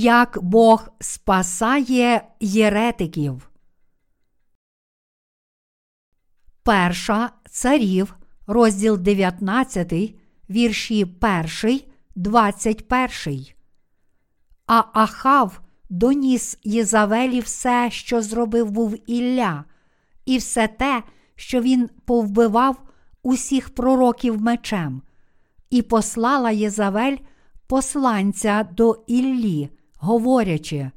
як Бог спасає єретиків. Перша царів, розділ 19, вірші 1, 21. А Ахав доніс Єзавелі все, що зробив був Ілля, і все те, що він повбивав усіх пророків мечем, і послала Єзавель посланця до Іллі, говорячи: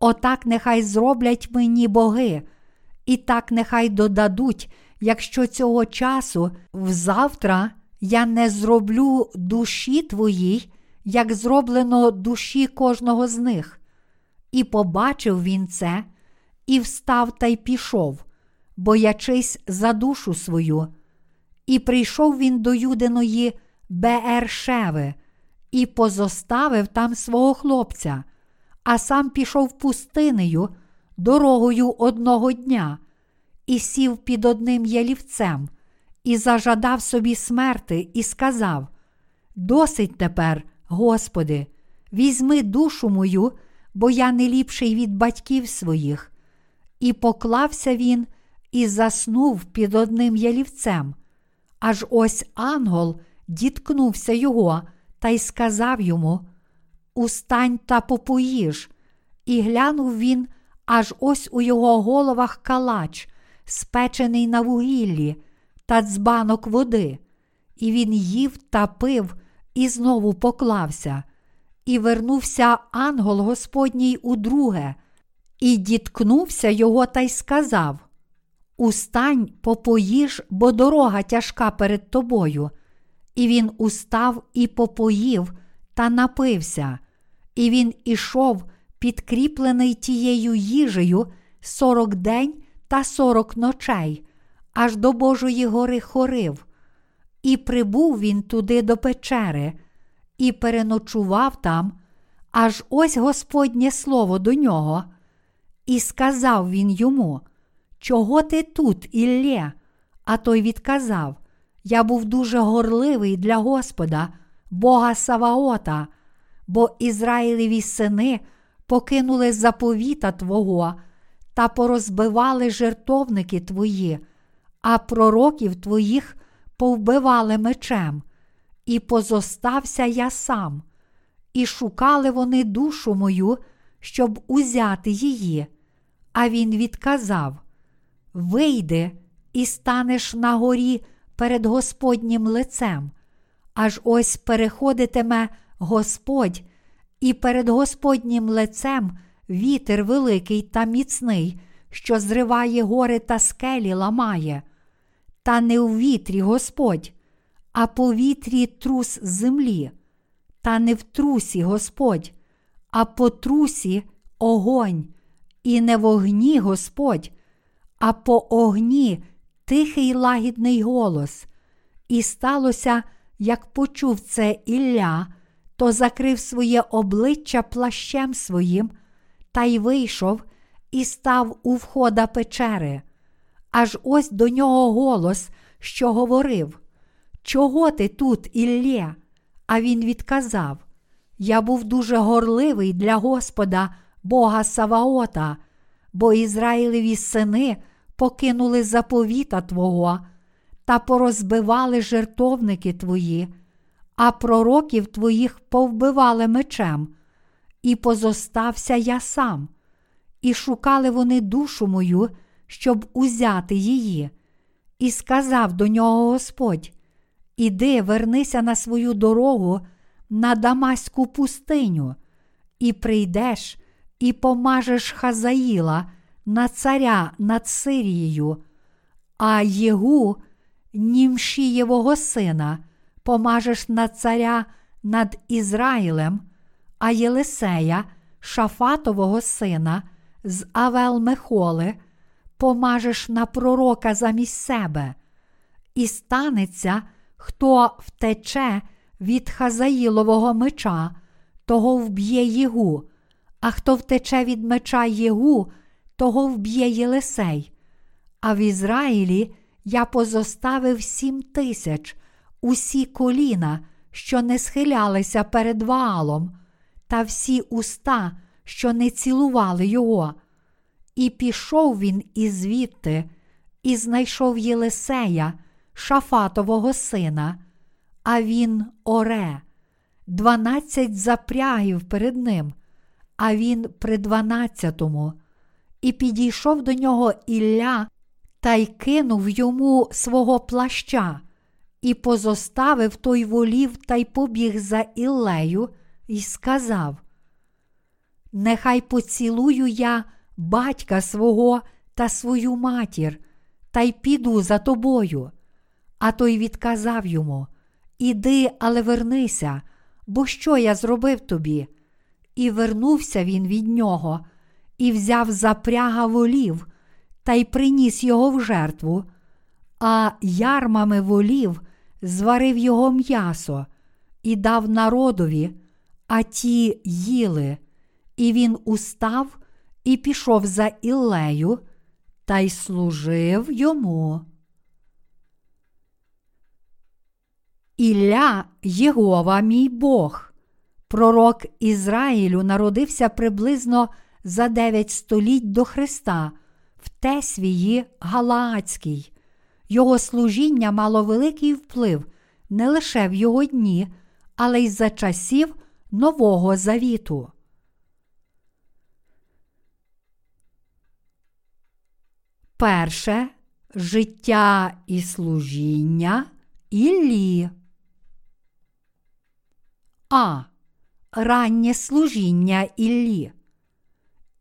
Отак нехай зроблять мені боги, і так нехай додадуть, якщо цього часу взавтра я не зроблю душі твоїй, як зроблено душі кожного з них. І побачив він це, і встав та й пішов, боячись за душу свою. І прийшов він до Юдиної Беершеви і позоставив там свого хлопця, а сам пішов пустинею дорогою одного дня і сів під одним ялівцем, і зажадав собі смерти, і сказав: Досить тепер, Господи, візьми душу мою, бо я не ліпший від батьків своїх. І поклався він і заснув під одним ялівцем. Аж ось ангел діткнувся його та й сказав йому: Устань та попоїж. І глянув він, аж ось у його головах калач, спечений на вугіллі, та дзбанок води. І він їв та пив і знову поклався. І вернувся ангел Господній удруге, і діткнувся його та й сказав: Устань, попоїж, бо дорога тяжка перед тобою. І він устав і попоїв та напився, і він ішов, підкріплений тією їжею сорок день та сорок ночей, аж до Божої гори хорив. І прибув він туди до печери, і переночував там, аж ось Господнє слово до нього. І сказав він йому: Чого ти тут, Іллє? А той відказав: Я був дуже горливий для Господа, Бога Саваота, бо Ізраїлеві сини покинули заповіта Твого та порозбивали жертовники твої, а пророків твоїх повбивали мечем, і позостався я сам, і шукали вони душу мою, щоб узяти її. А він відказав: Вийди і станеш на горі перед Господнім лицем, аж ось переходитиме Господь, і перед Господнім лицем вітер великий та міцний, що зриває гори та скелі ламає. Та не у вітрі Господь, а по вітрі трус землі, та не в трусі Господь, а по трусі огонь, і не в огні Господь, а по огні тихий лагідний голос. І сталося, як почув це Ілля, то закрив своє обличчя плащем своїм, та й вийшов і став у входа печери. Аж ось до нього голос, що говорив: Чого ти тут, Іллє? А він відказав: Я був дуже горливий для Господа, Бога Саваота, бо Ізраїлеві сини покинули заповіта Твого та порозбивали жертовники Твої, а пророків Твоїх повбивали мечем, і позостався я сам, і шукали вони душу мою, щоб узяти її. І сказав до нього Господь: Іди, вернися на свою дорогу на Дамаську пустиню, і прийдеш, і помажеш Хазаїла на царя над Сирією, а Єгу, Німшієвого сина, помажеш на царя над Ізраїлем, а Єлисея, Шафатового сина, з Авел Мехоли, помажеш на пророка замість себе, і станеться, хто втече від Хазаїлового меча, того вб'є Єгу, а хто втече від меча Єгу, того вб'є Єлисей. А в Ізраїлі я позоставив сім тисяч, усі коліна, що не схилялися перед Ваалом, та всі уста, що не цілували його. І пішов він ізвідти, і знайшов Єлисея, Шафатового сина, а він оре, дванадцять запрягів перед ним, а він при дванадцятому. І підійшов до нього Ілля та й кинув йому свого плаща, і позоставив той волів та й побіг за Іллею, і сказав: Нехай поцілую я батька свого та свою матір, та й піду за тобою. А той відказав йому: Іди, але вернися, бо що я зробив тобі? І вернувся він від нього, і взяв запряга волів, та й приніс його в жертву, а ярмами волів зварив його м'ясо і дав народові, а ті їли, і він устав і пішов за Іллею та й служив йому. Ілля Єгова, мій Бог. Пророк Ізраїлю народився приблизно за дев'ять століть до Христа в Тесвії Галаацькій. Його служіння мало великий вплив не лише в його дні, але й за часів Нового Завіту. Перше життя і служіння Іллі. А. Раннє служіння Іллі.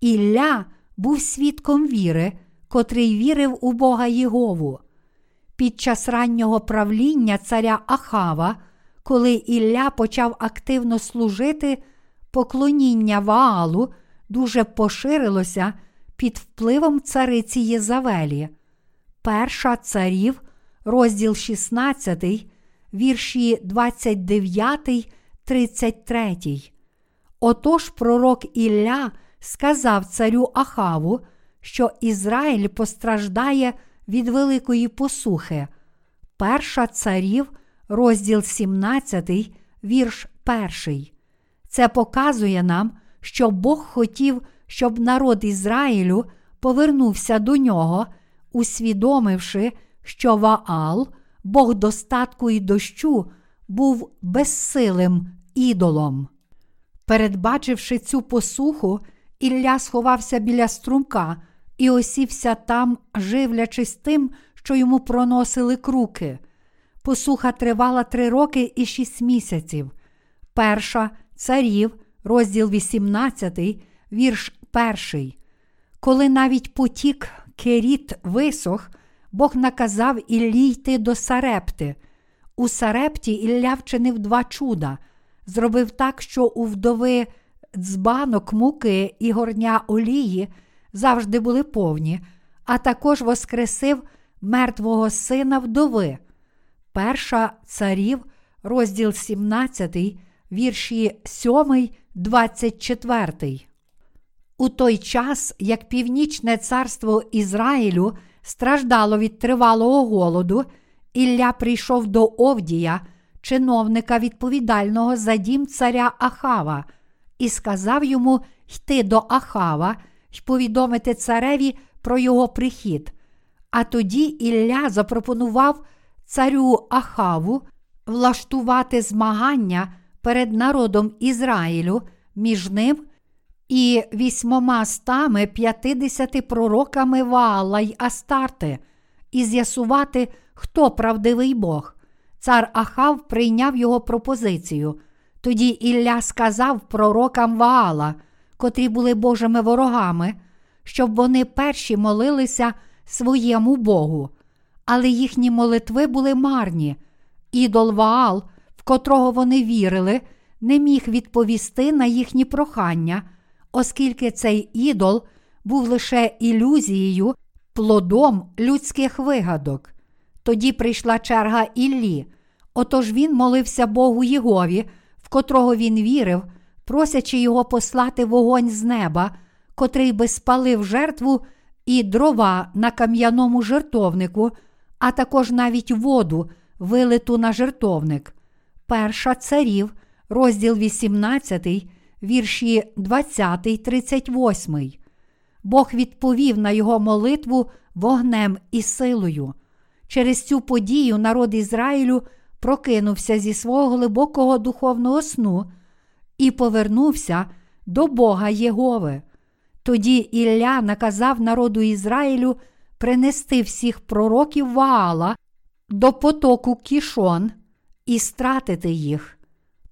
Ілля був свідком віри, котрий вірив у Бога Єгову. Під час раннього правління царя Ахава, коли Ілля почав активно служити, поклоніння Ваалу дуже поширилося під впливом цариці Єзавелі. Перша царів, розділ 16, вірші 29, 33. Отож пророк Ілля сказав царю Ахаву, що Ізраїль постраждає від великої посухи. Перша царів, розділ 17, вірш 1. Це показує нам, що Бог хотів, щоб народ Ізраїлю повернувся до нього, усвідомивши, що Ваал, Бог достатку і дощу, був безсилим ідолом. Передбачивши цю посуху, Ілля сховався біля струмка і осівся там, живлячись тим, що йому проносили круки. Посуха тривала три роки і шість місяців. Перша царів, розділ 18, вірш перший. Коли навіть потік керіт висох, Бог наказав Іллі йти до Сарепти. У Сарепті Ілля вчинив два чуда, зробив так, що у вдови дзбанок муки і горня олії завжди були повні, а також воскресив мертвого сина вдови. Перша царів, розділ 17, вірші 7, 24. У той час, як північне царство Ізраїлю страждало від тривалого голоду, Ілля прийшов до Овдія, чиновника відповідального за дім царя Ахава, і сказав йому йти до Ахава й повідомити цареві про його прихід. А тоді Ілля запропонував царю Ахаву влаштувати змагання перед народом Ізраїлю між ним і вісьмома стами п'ятидесяти пророками Ваала й Астарти, і з'ясувати, хто правдивий Бог. Цар Ахав прийняв його пропозицію. Тоді Ілля сказав пророкам Ваала, котрі були Божими ворогами, щоб вони перші молилися своєму Богу, але їхні молитви були марні. Ідол Ваал, в котрого вони вірили, не міг відповісти на їхні прохання, оскільки цей ідол був лише ілюзією, плодом людських вигадок. Тоді прийшла черга Іллі. Отож він молився Богу Єгові, котрого він вірив, просячи його послати вогонь з неба, котрий би спалив жертву і дрова на кам'яному жертовнику, а також навіть воду, вилиту на жертовник. Перша царів, розділ 18, вірші 20, 38. Бог відповів на його молитву вогнем і силою. Через цю подію народ Ізраїлю прокинувся зі свого глибокого духовного сну і повернувся до Бога Єгови. Тоді Ілля наказав народу Ізраїлю принести всіх пророків Ваала до потоку Кішон і стратити їх.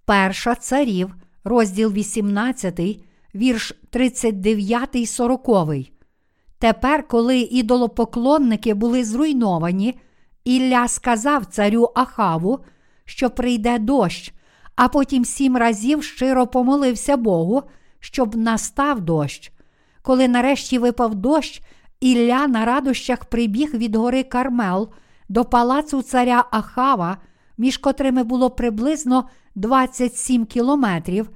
Перша царів, розділ 18, вірш 39, 40. Тепер, коли ідолопоклонники були зруйновані, Ілля сказав царю Ахаву, що прийде дощ, а потім сім разів щиро помолився Богу, щоб настав дощ. Коли нарешті випав дощ, Ілля на радощах прибіг від гори Кармел до палацу царя Ахава, між котрими було приблизно 27 кілометрів,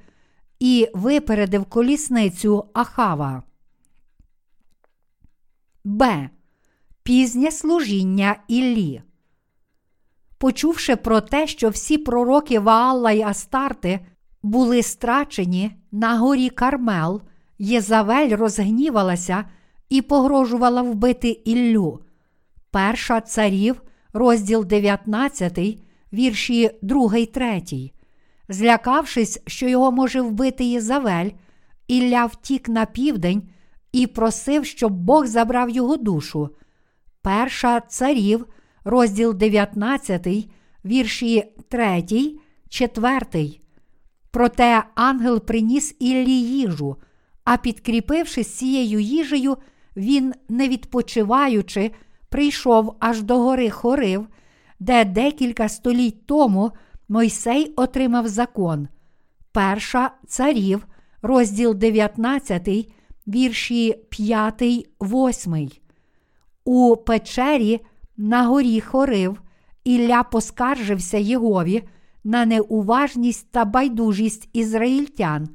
і випередив колісницю Ахава. Б. Пізнє служіння Іллі. Почувши про те, що всі пророки Ваалла й Астарти були страчені на горі Кармел, Єзавель розгнівалася і погрожувала вбити Іллю. Перша царів, розділ 19, вірші 2, 3. Злякавшись, що його може вбити Єзавель, Ілля втік на південь і просив, щоб Бог забрав його душу. Перша царів, розділ 19, вірші 3, 4. Проте ангел приніс Іллі їжу, а підкріпившись цією їжею, він, не відпочиваючи, прийшов аж до гори Хорив, де декілька століть тому Мойсей отримав закон. Перша царів, розділ 19, вірші 5, 8. У печері на горі Хорив Ілля поскаржився Єгові на неуважність та байдужість ізраїльтян,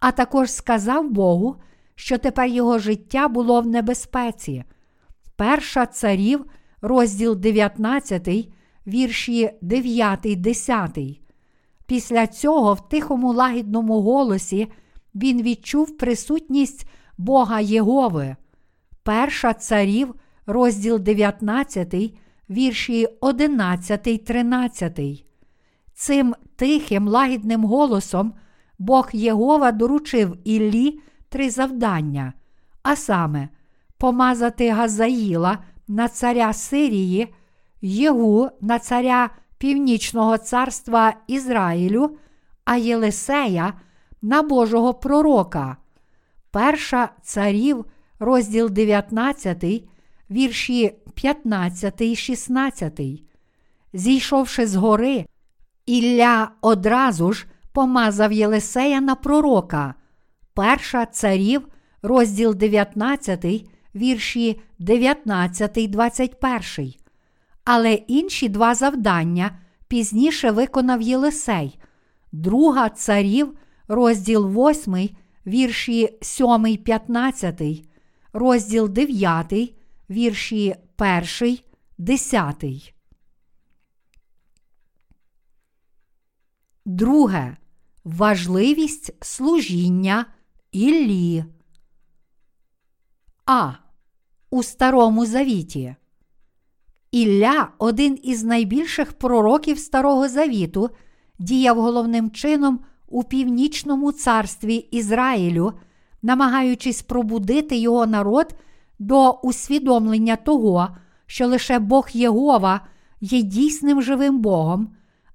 а також сказав Богу, що тепер його життя було в небезпеці. Перша царів, розділ 19, вірші 9, 10. Після цього в тихому лагідному голосі він відчув присутність Бога Єгови. Перша царів, розділ 19, вірші 11, 13. Цим тихим лагідним голосом Бог Єгова доручив Іллі три завдання, а саме, помазати Газаїла на царя Сирії, Єгу на царя Північного царства Ізраїлю, а Єлисея на Божого пророка. Перша царів, розділ 19, вірші 15, 16. Зійшовши з гори, Ілля одразу ж помазав Єлисея на пророка. Перша царів, розділ 19, вірші 19, 21. Але інші два завдання пізніше виконав Єлисей. Друга царів, розділ 8, вірші 7, 15, розділ 9, вірші 1, 10. Друге. Важливість служіння Іллі. А. У Старому Завіті. Ілля, один із найбільших пророків Старого Завіту, діяв головним чином у північному царстві Ізраїлю, намагаючись пробудити його народ до усвідомлення того, що лише Бог Єгова є дійсним живим Богом,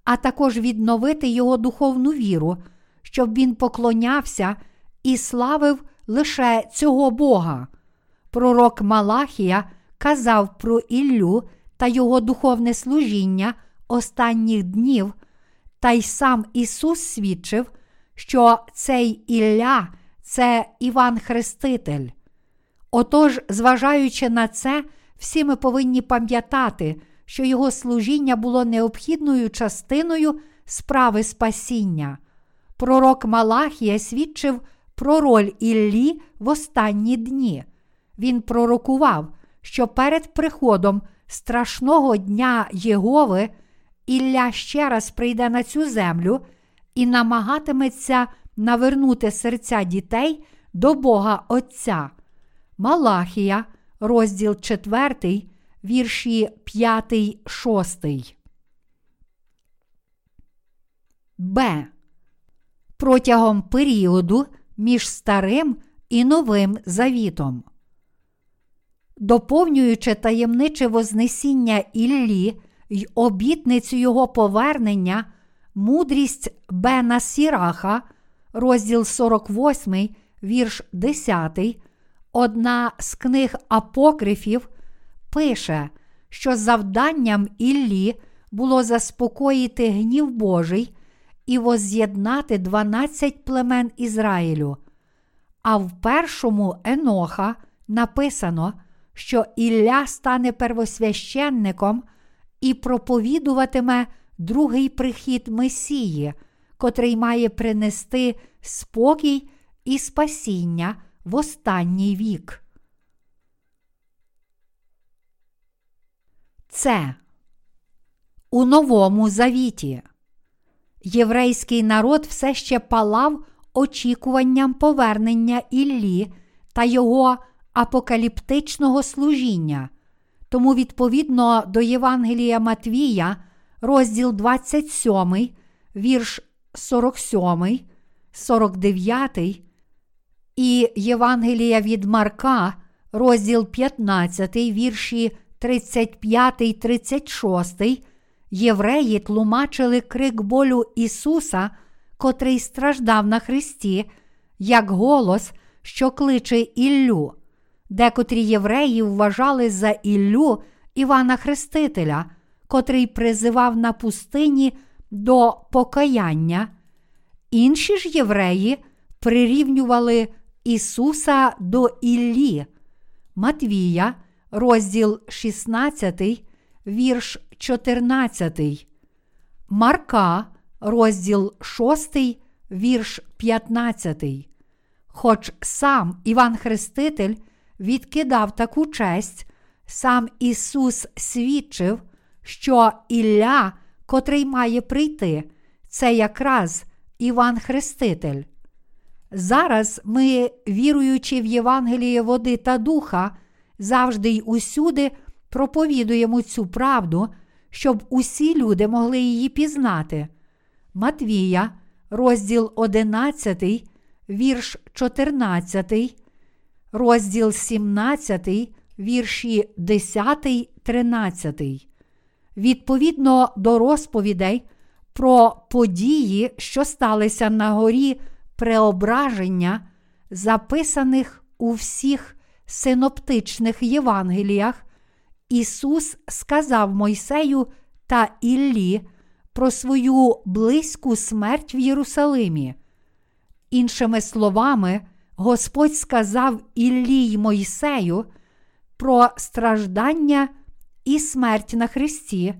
а також відновити його духовну віру, щоб він поклонявся і славив лише цього Бога. Пророк Малахія казав про Іллю та його духовне служіння останніх днів, та й сам Ісус свідчив, що цей Ілля це Іван Хреститель. Отож, зважаючи на це, всі ми повинні пам'ятати, що його служіння було необхідною частиною справи спасіння. Пророк Малахія свідчив про роль Іллі в останні дні. Він пророкував, що перед приходом страшного дня Єгови Ілля ще раз прийде на цю землю і намагатиметься навернути серця дітей до Бога Отця. Малахія, розділ 4, вірші 5, 6. Б. Протягом періоду між Старим і Новим Завітом. Доповнюючи таємниче Вознесіння Іллі й обітницю його повернення, мудрість Бена Сіраха, розділ 48, вірш 10, одна з книг апокрифів, пише, що завданням Іллі було заспокоїти гнів Божий і воз'єднати 12 племен Ізраїлю. А в першому Еноха написано, що Ілля стане первосвященником і проповідуватиме другий прихід Месії, котрий має принести спокій і спасіння в останній вік. Це у Новому Завіті. Єврейський народ все ще палав очікуванням повернення Іллі та його апокаліптичного служіння. Тому, відповідно до Євангелія Матвія, розділ 27, вірш 47, 49 і Євангелія від Марка, розділ 15, вірші 35, 36, євреї тлумачили крик болю Ісуса, котрий страждав на Христі, як голос, що кличе Іллю. Декотрі євреї вважали за Іллю Івана Хрестителя, котрий призивав на пустині до покаяння. Інші ж євреї прирівнювали Ісуса до Іллі. Матвія, розділ 16, вірш 14, Марка, розділ 6, вірш 15. Хоч сам Іван Хреститель відкидав таку честь, сам Ісус свідчив, що Ілля, котрий має прийти, це якраз Іван Хреститель. Зараз ми, віруючи в Євангеліє води та духа, завжди й усюди проповідуємо цю правду, щоб усі люди могли її пізнати. Матвія, розділ 11, вірш 14, розділ 17, вірші 10, 13. Відповідно до розповідей про події, що сталися на горі преображення, записаних у всіх синоптичних Євангеліях, Ісус сказав Мойсею та Іллі про свою близьку смерть в Єрусалимі. Іншими словами, Господь сказав Іллі й Мойсею про страждання і смерть на Христі,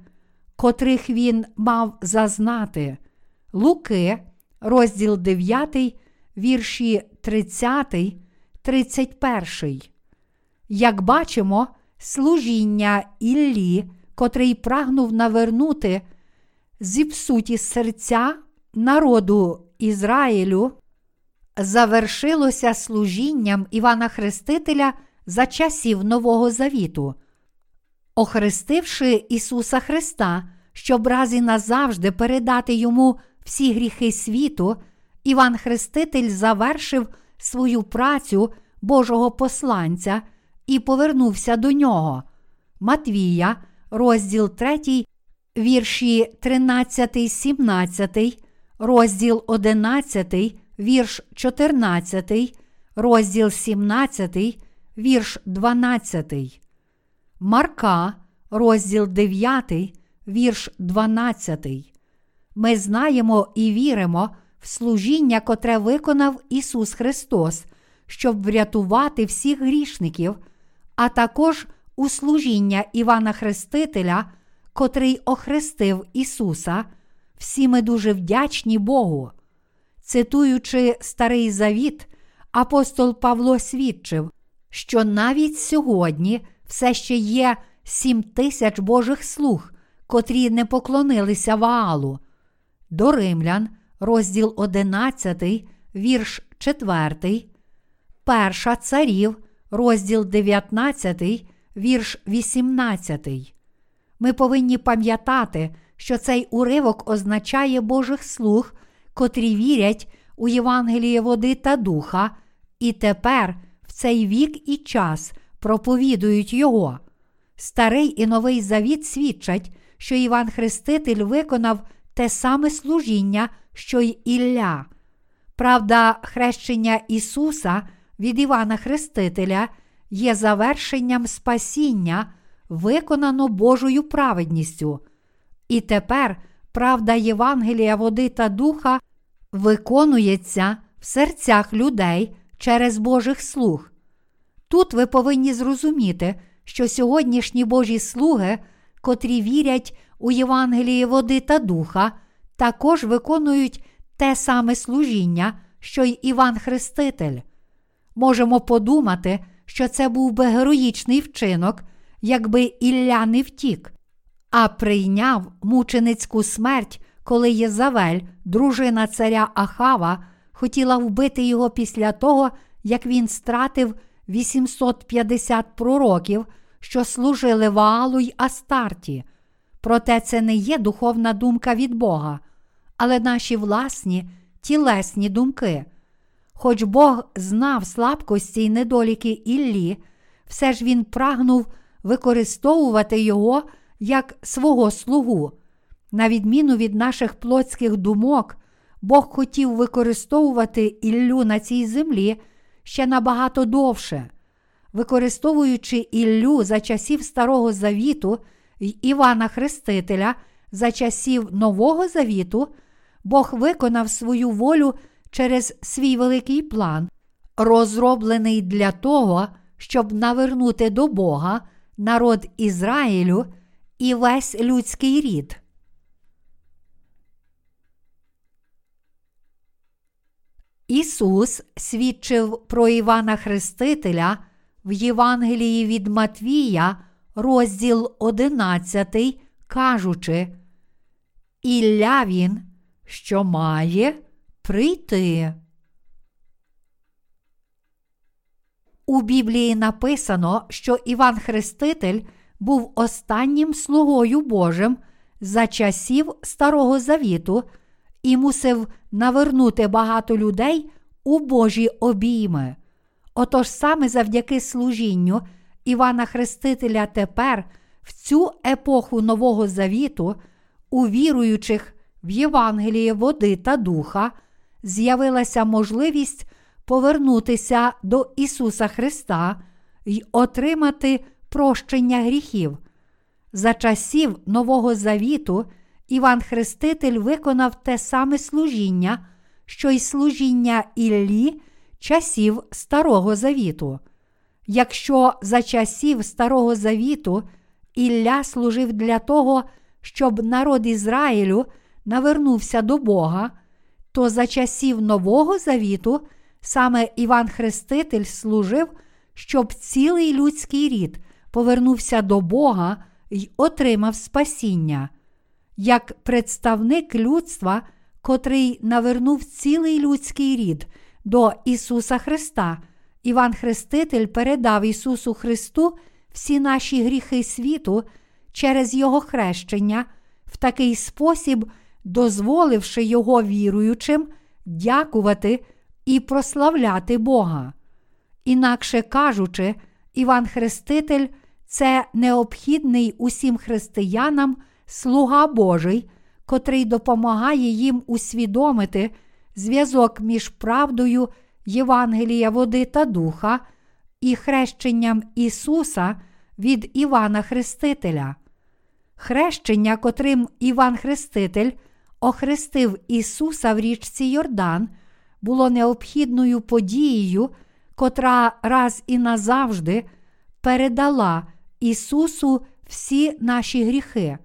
котрих він мав зазнати. Луки, розділ 9, вірші 30, 31. Як бачимо, служіння Іллі, котрий прагнув навернути зіпсуті серця народу Ізраїлю, завершилося служінням Івана Хрестителя за часів Нового Завіту. Охрестивши Ісуса Христа, щоб раз і назавжди передати йому всі гріхи світу, Іван Хреститель завершив свою працю Божого посланця і повернувся до нього. Матвія, розділ 3, вірші 13, 17, розділ 11, вірш 14, розділ 17, вірш 12. Марка, розділ 9, вірш 12. Ми знаємо і віримо в служіння, котре виконав Ісус Христос, щоб врятувати всіх грішників, а також у служіння Івана Хрестителя, котрий охрестив Ісуса. Всі ми дуже вдячні Богу. Цитуючи Старий Завіт, апостол Павло свідчив, що навіть сьогодні все ще є сім тисяч Божих слуг, котрі не поклонилися Ваалу. До Римлян, розділ 11, вірш 4, Перша царів, розділ 19, вірш 18. Ми повинні пам'ятати, що цей уривок означає Божих слуг, котрі вірять у Євангеліє води та духа, і тепер в цей вік і час проповідують його. Старий і новий завіт свідчать, що Іван Хреститель виконав те саме служіння, що й Ілля. Правда, хрещення Ісуса від Івана Хрестителя є завершенням спасіння, виконано Божою праведністю. І тепер правда Євангелія води та духа виконується в серцях людей через Божих слуг. Тут ви повинні зрозуміти, що сьогоднішні Божі слуги, котрі вірять у Євангелії води та духа, також виконують те саме служіння, що й Іван Хреститель. Можемо подумати, що це був би героїчний вчинок, якби Ілля не втік, а прийняв мученицьку смерть, коли Єзавель, дружина царя Ахава, хотіла вбити його після того, як він стратив 850 пророків, що служили Ваалу й Астарті. Проте це не є духовна думка від Бога, але наші власні тілесні думки. Хоч Бог знав слабкості й недоліки Іллі, все ж він прагнув використовувати його як свого слугу. На відміну від наших плотських думок, Бог хотів використовувати Іллю на цій землі ще набагато довше. Використовуючи Іллю за часів Старого Завіту Івана Хрестителя за часів Нового Завіту, Бог виконав свою волю через свій великий план, розроблений для того, щоб навернути до Бога народ Ізраїлю і весь людський рід. Ісус свідчив про Івана Хрестителя в Євангелії від Матвія, розділ 11, кажучи, Ілля він, що має прийти. У Біблії написано, що Іван Хреститель був останнім слугою Божим за часів Старого Завіту і мусив навернути багато людей у Божі обійми. Отож саме завдяки служінню Івана Хрестителя тепер, в цю епоху Нового Завіту, у віруючих в Євангеліє води та духа, з'явилася можливість повернутися до Ісуса Христа й отримати прощення гріхів. За часів Нового Завіту Іван Хреститель виконав те саме служіння, що й служіння Іллі часів Старого Завіту. Якщо за часів Старого Завіту Ілля служив для того, щоб народ Ізраїлю навернувся до Бога, то за часів Нового Завіту саме Іван Хреститель служив, щоб цілий людський рід повернувся до Бога й отримав спасіння. Як представник людства, котрий навернув цілий людський рід до Ісуса Христа, Іван Хреститель передав Ісусу Христу всі наші гріхи світу через Його хрещення, в такий спосіб, дозволивши Його віруючим дякувати і прославляти Бога. Інакше кажучи, Іван Хреститель це необхідний усім християнам слуга Божий, котрий допомагає їм усвідомити зв'язок між правдою Євангелія води та духа і хрещенням Ісуса від Івана Хрестителя. Хрещення, котрим Іван Хреститель охрестив Ісуса в річці Йордан, було необхідною подією, котра раз і назавжди передала Ісусу всі наші гріхи.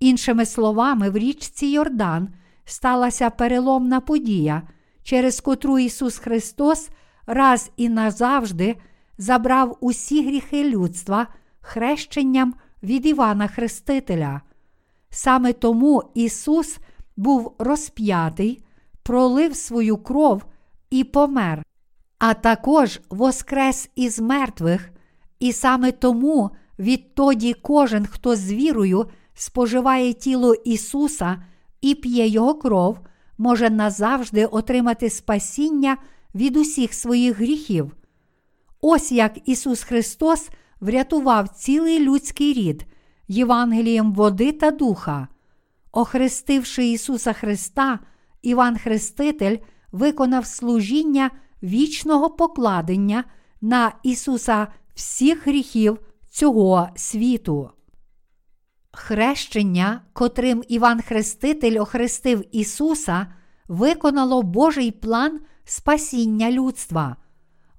Іншими словами, в річці Йордан сталася переломна подія, через котру Ісус Христос раз і назавжди забрав усі гріхи людства хрещенням від Івана Хрестителя. Саме тому Ісус був розп'ятий, пролив свою кров і помер, а також воскрес із мертвих, і саме тому відтоді кожен, хто з вірою споживає тіло Ісуса і п'є Його кров, може назавжди отримати спасіння від усіх своїх гріхів. Ось як Ісус Христос врятував цілий людський рід Євангелієм води та духа. Охрестивши Ісуса Христа, Іван Хреститель виконав служіння вічного покладення на Ісуса всіх гріхів цього світу. Хрещення, котрим Іван Хреститель охрестив Ісуса, виконало Божий план спасіння людства.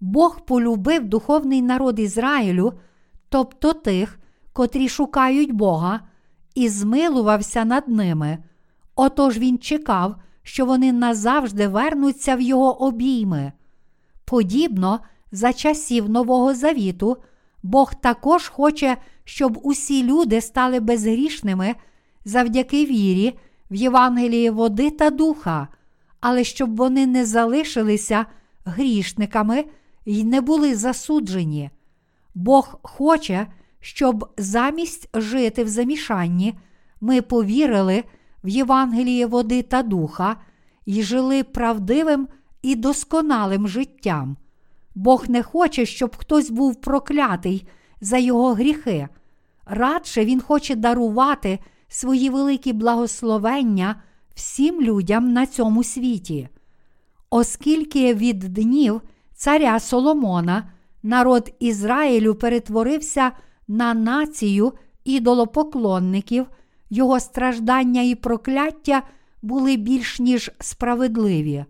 Бог полюбив духовний народ Ізраїлю, тобто тих, котрі шукають Бога, і змилувався над ними. Отож він чекав, що вони назавжди вернуться в його обійми. Подібно за часів Нового Завіту, Бог також хоче, щоб усі люди стали безгрішними завдяки вірі в Євангелії води та духа, але щоб вони не залишилися грішниками і не були засуджені. Бог хоче, щоб замість жити в замішанні ми повірили в Євангеліє води та духа і жили правдивим і досконалим життям. Бог не хоче, щоб хтось був проклятий за його гріхи. Радше Він хоче дарувати свої великі благословення всім людям на цьому світі. Оскільки від днів царя Соломона народ Ізраїлю перетворився на націю ідолопоклонників, його страждання і прокляття були більш ніж справедливі.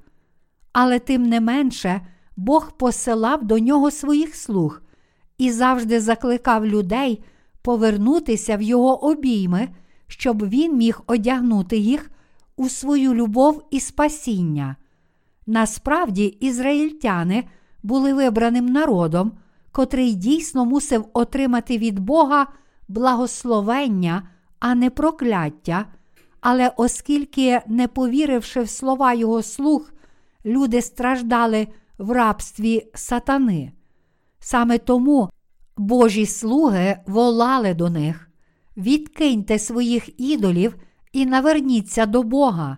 Але тим не менше Бог посилав до нього своїх слуг і завжди закликав людей повернутися в його обійми, щоб він міг одягнути їх у свою любов і спасіння. Насправді, ізраїльтяни були вибраним народом, котрий дійсно мусив отримати від Бога благословення, а не прокляття. Але оскільки, не повіривши в слова його слуг, люди страждали в рабстві сатани. Саме тому Божі слуги волали до них: відкиньте своїх ідолів і наверніться до Бога,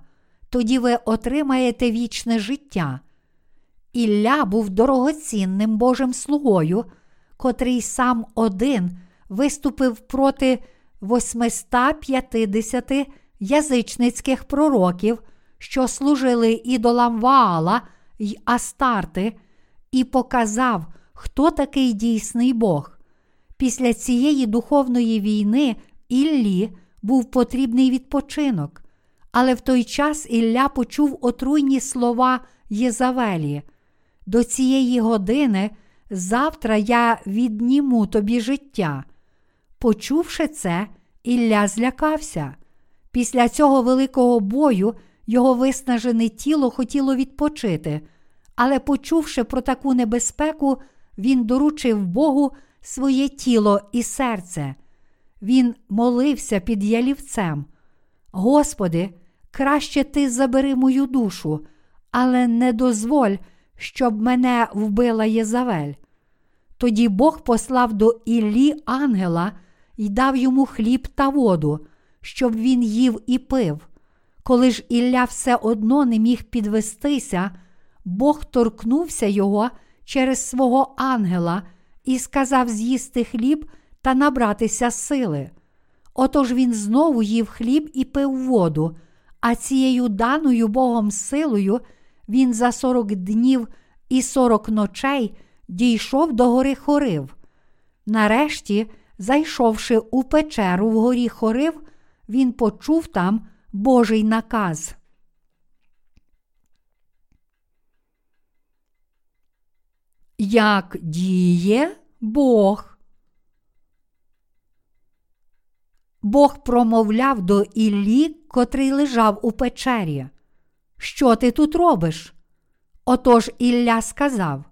тоді ви отримаєте вічне життя. Ілля був дорогоцінним Божим слугою, котрий сам один виступив проти 850 язичницьких пророків, що служили ідолам Ваала й Астарти, і показав, хто такий дійсний Бог. Після цієї духовної війни Іллі був потрібний відпочинок, але в той час Ілля почув отруйні слова Єзавелі. До цієї години завтра я відніму тобі життя. Почувши це, Ілля злякався. Після цього великого бою його виснажене тіло хотіло відпочити, але, почувши про таку небезпеку, він доручив Богу своє тіло і серце. Він молився під ялівцем. Господи, краще ти забери мою душу, але не дозволь, щоб мене вбила Єзавель. Тоді Бог послав до Іллі ангела і дав йому хліб та воду, щоб він їв і пив. Коли ж Ілля все одно не міг підвестися, Бог торкнувся його через свого ангела і сказав з'їсти хліб та набратися сили. Отож він знову їв хліб і пив воду, а цією даною Богом силою він за сорок днів і сорок ночей дійшов до гори Хорив. Нарешті, зайшовши у печеру в горі Хорив, він почув там Божий наказ. Як діє Бог? Бог промовляв до Іллі, котрий лежав у печері. Що ти тут робиш? Отож Ілля сказав: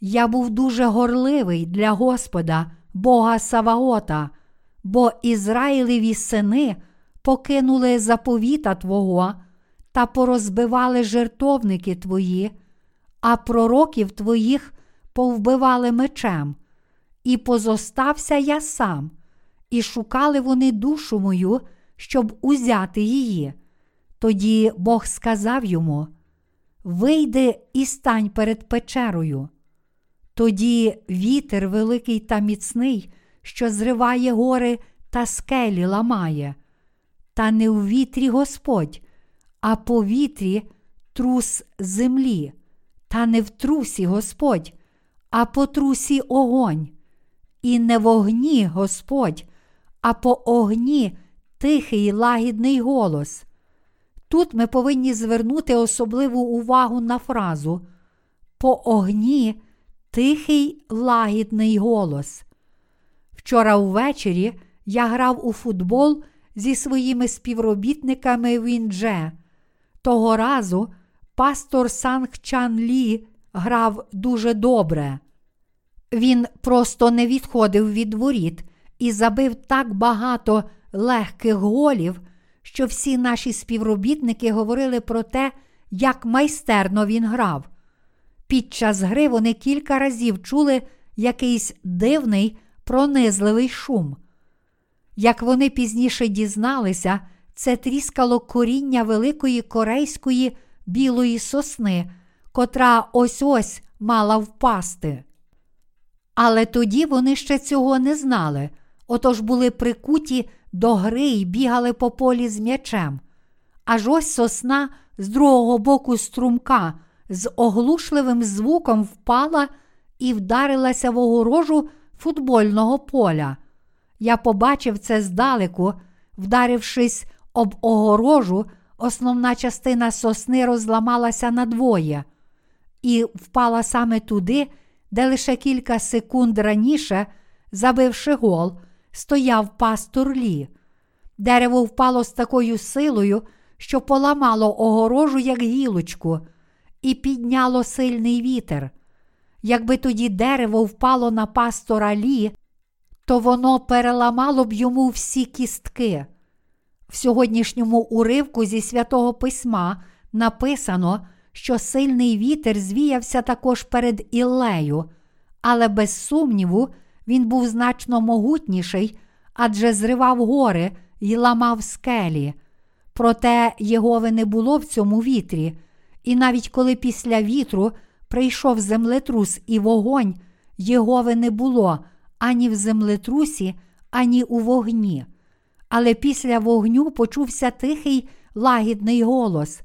Я був дуже горливий для Господа, Бога Саваота, бо Ізраїлеві сини покинули заповіта Твого та порозбивали жертовники Твої, а пророків твоїх повбивали мечем, і позостався я сам, і шукали вони душу мою, щоб узяти її. Тоді Бог сказав йому: Вийди і стань перед печерою. Тоді вітер великий та міцний, що зриває гори та скелі ламає, та не в вітрі Господь, а по вітрі трус землі, та не в трусі Господь, а по трусі огонь, і не в огні Господь, а по огні тихий лагідний голос. Тут ми повинні звернути особливу увагу на фразу по огні тихий лагідний голос. Вчора ввечері я грав у футбол зі своїми співробітниками в Індже. Того разу пастор Санг Чан Лі грав дуже добре. Він просто не відходив від воріт і забив так багато легких голів, що всі наші співробітники говорили про те, як майстерно він грав. Під час гри вони кілька разів чули якийсь дивний, пронизливий шум. Як вони пізніше дізналися, це тріскало коріння великої корейської білої сосни, котра ось ось мала впасти. Але тоді вони ще цього не знали, отож були прикуті до гри й бігали по полі з м'ячем. Аж ось сосна з другого боку струмка з оглушливим звуком впала і вдарилася в огорожу футбольного поля. Я побачив це здалеку, вдарившись об огорожу, основна частина сосни розламалася надвоє і впала саме туди, де лише кілька секунд раніше, забивши гол, стояв пастор Лі. Дерево впало з такою силою, що поламало огорожу, як гілочку, і підняло сильний вітер. Якби тоді дерево впало на пастора Лі, то воно переламало б йому всі кістки. В сьогоднішньому уривку зі святого письма написано, що сильний вітер звіявся також перед Іллею, але без сумніву він був значно могутніший, адже зривав гори й ламав скелі. Проте Єгови не було в цьому вітрі, і навіть коли після вітру прийшов землетрус і вогонь, Єгови не було ані в землетрусі, ані у вогні. Але після вогню почувся тихий лагідний голос.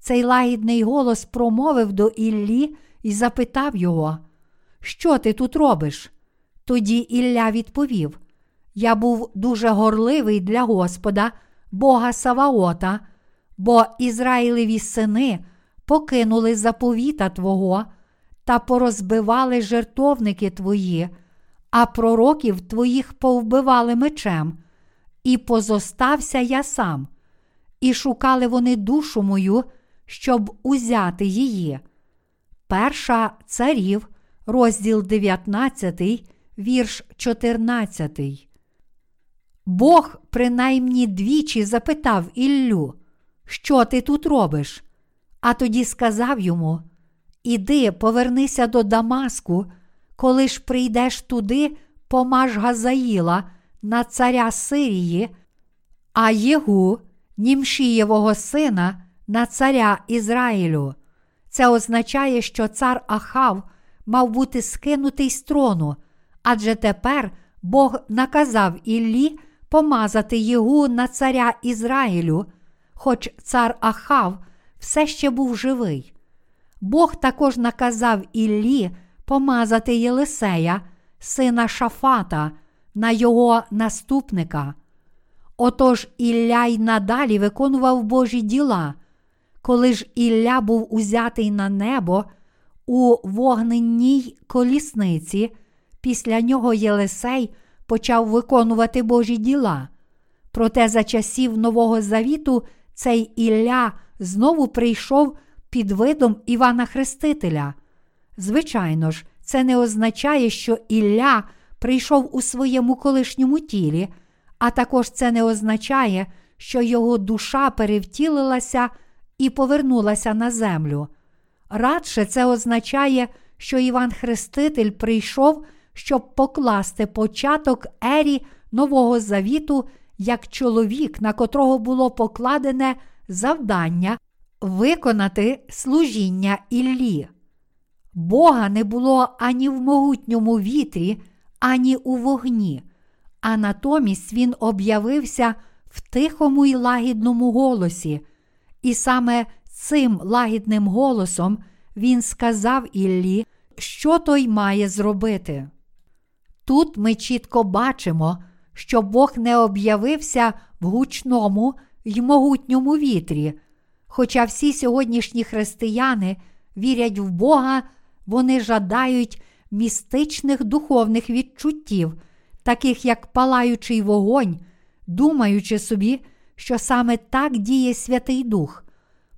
Цей лагідний голос промовив до Іллі і запитав його, Що ти тут робиш? Тоді Ілля відповів: Я був дуже горливий для Господа, Бога Саваота, бо Ізраїлеві сини покинули заповіта Твого та порозбивали жертовники Твої, а пророків Твоїх повбивали мечем, і позостався я сам, і шукали вони душу мою, щоб узяти її. Перша царів, розділ 19, вірш 14. Бог принаймні двічі запитав Іллю, що ти тут робиш? А тоді сказав йому: Іди, повернися до Дамаску, коли ж прийдеш туди, помаж Газаїла на царя Сирії, а Єгу, Німшієвого сина, на царя Ізраїлю. Це означає, що цар Ахав мав бути скинутий з трону, адже тепер Бог наказав Іллі помазати Єгу на царя Ізраїлю, хоч цар Ахав все ще був живий. Бог також наказав Іллі помазати Єлисея, сина Шафата, на його наступника. Отож Ілля й надалі виконував Божі діла. Коли ж Ілля був узятий на небо у вогненній колісниці, після нього Єлисей почав виконувати Божі діла. Проте за часів Нового Завіту цей Ілля знову прийшов під видом Івана Хрестителя. Звичайно ж, це не означає, що Ілля прийшов у своєму колишньому тілі, а також це не означає, що його душа перевтілилася і повернулася на землю. Радше це означає, що Іван Хреститель прийшов, щоб покласти початок ері Нового Завіту як чоловік, на котрого було покладене завдання виконати служіння Іллі. Бога не було ані в могутньому вітрі, ані у вогні, а натомість Він об'явився в тихому й лагідному голосі, і саме цим лагідним голосом Він сказав Іллі, що той має зробити. Тут ми чітко бачимо, що Бог не об'явився в гучному й могутньому вітрі. Хоча всі сьогоднішні християни вірять в Бога, вони жадають містичних духовних відчуттів, таких як палаючий вогонь, думаючи собі, що саме так діє Святий Дух.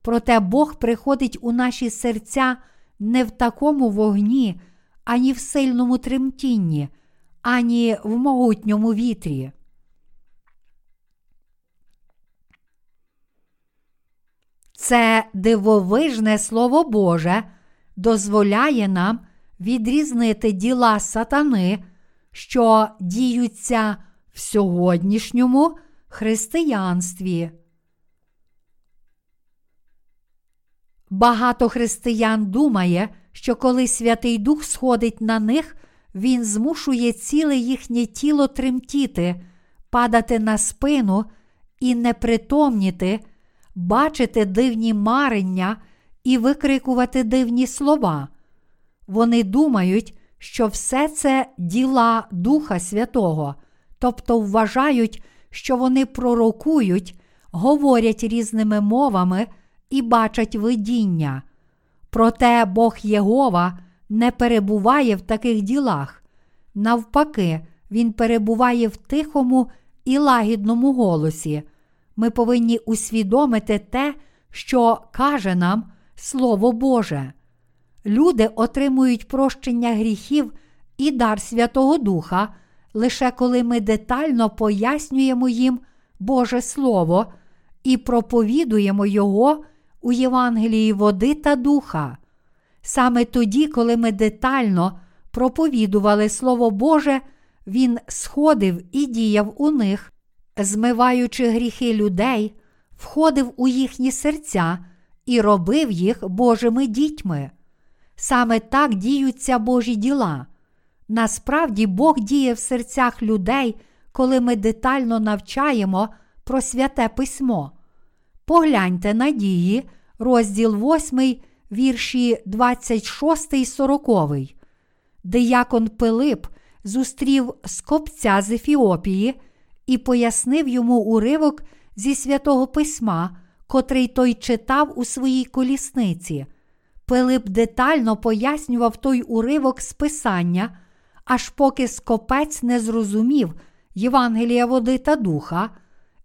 Проте Бог приходить у наші серця не в такому вогні, ані в сильному тремтінні, ані в могутньому вітрі. Це дивовижне Слово Боже дозволяє нам відрізнити діла сатани, що діються в сьогоднішньому християнстві. Багато християн думає, що коли Святий Дух сходить на них, він змушує ціле їхнє тіло тремтіти, падати на спину і непритомніти, бачити дивні марення і викрикувати дивні слова. Вони думають, що все це діла Духа Святого, тобто вважають, що вони пророкують, говорять різними мовами і бачать видіння. Проте Бог Єгова не перебуває в таких ділах. Навпаки, Він перебуває в тихому і лагідному голосі. Ми повинні усвідомити те, що каже нам Слово Боже. Люди отримують прощення гріхів і дар Святого Духа, лише коли ми детально пояснюємо їм Боже Слово і проповідуємо Його у Євангелії води та духа. Саме тоді, коли ми детально проповідували Слово Боже, Він сходив і діяв у них, змиваючи гріхи людей, входив у їхні серця і робив їх Божими дітьми. Саме так діються Божі діла. Насправді Бог діє в серцях людей, коли ми детально навчаємо про святе письмо. Погляньте на дії, розділ 8, вірші 26 40. Диякон Пилип зустрів скопця з Ефіопії і пояснив йому уривок зі святого письма, котрий той читав у своїй колісниці. Пилип детально пояснював той уривок з писання, аж поки скопець не зрозумів Євангелія води та духа,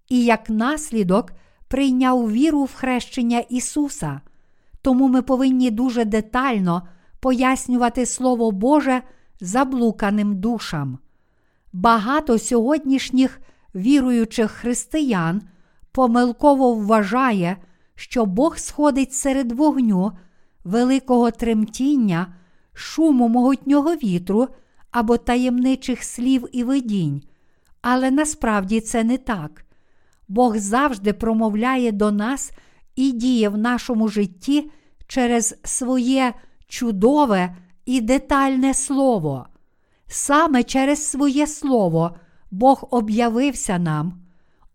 і як наслідок прийняв віру в хрещення Ісуса. Тому ми повинні дуже детально пояснювати Слово Боже заблуканим душам. Багато сьогоднішніх віруючих християн помилково вважає, що Бог сходить серед вогню, великого тремтіння, шуму могутнього вітру або таємничих слів і видінь. Але насправді це не так. Бог завжди промовляє до нас і діє в нашому житті через своє чудове і детальне слово. Саме через своє слово Бог об'явився нам.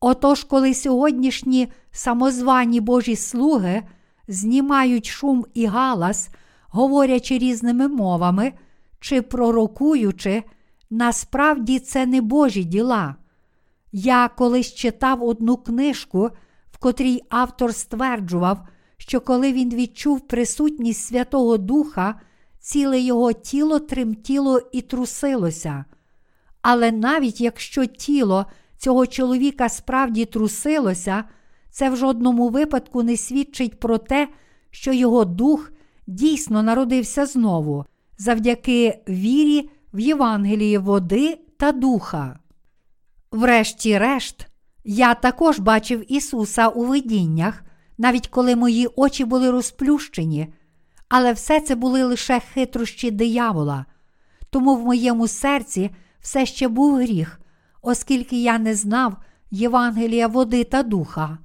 Отож, коли сьогоднішні самозвані Божі слуги знімають шум і галас, говорячи різними мовами чи пророкуючи, насправді це не Божі діла. Я колись читав одну книжку, в котрій автор стверджував, що коли він відчув присутність Святого Духа, ціле його тіло тремтіло і трусилося. Але навіть якщо тіло цього чоловіка справді трусилося, це в жодному випадку не свідчить про те, що його дух дійсно народився знову, завдяки вірі в Євангелії води та духа. Врешті-решт, я також бачив Ісуса у видіннях, навіть коли мої очі були розплющені, Але все це були лише хитрощі диявола. Тому в моєму серці все ще був гріх, оскільки я не знав Євангелія води та духа.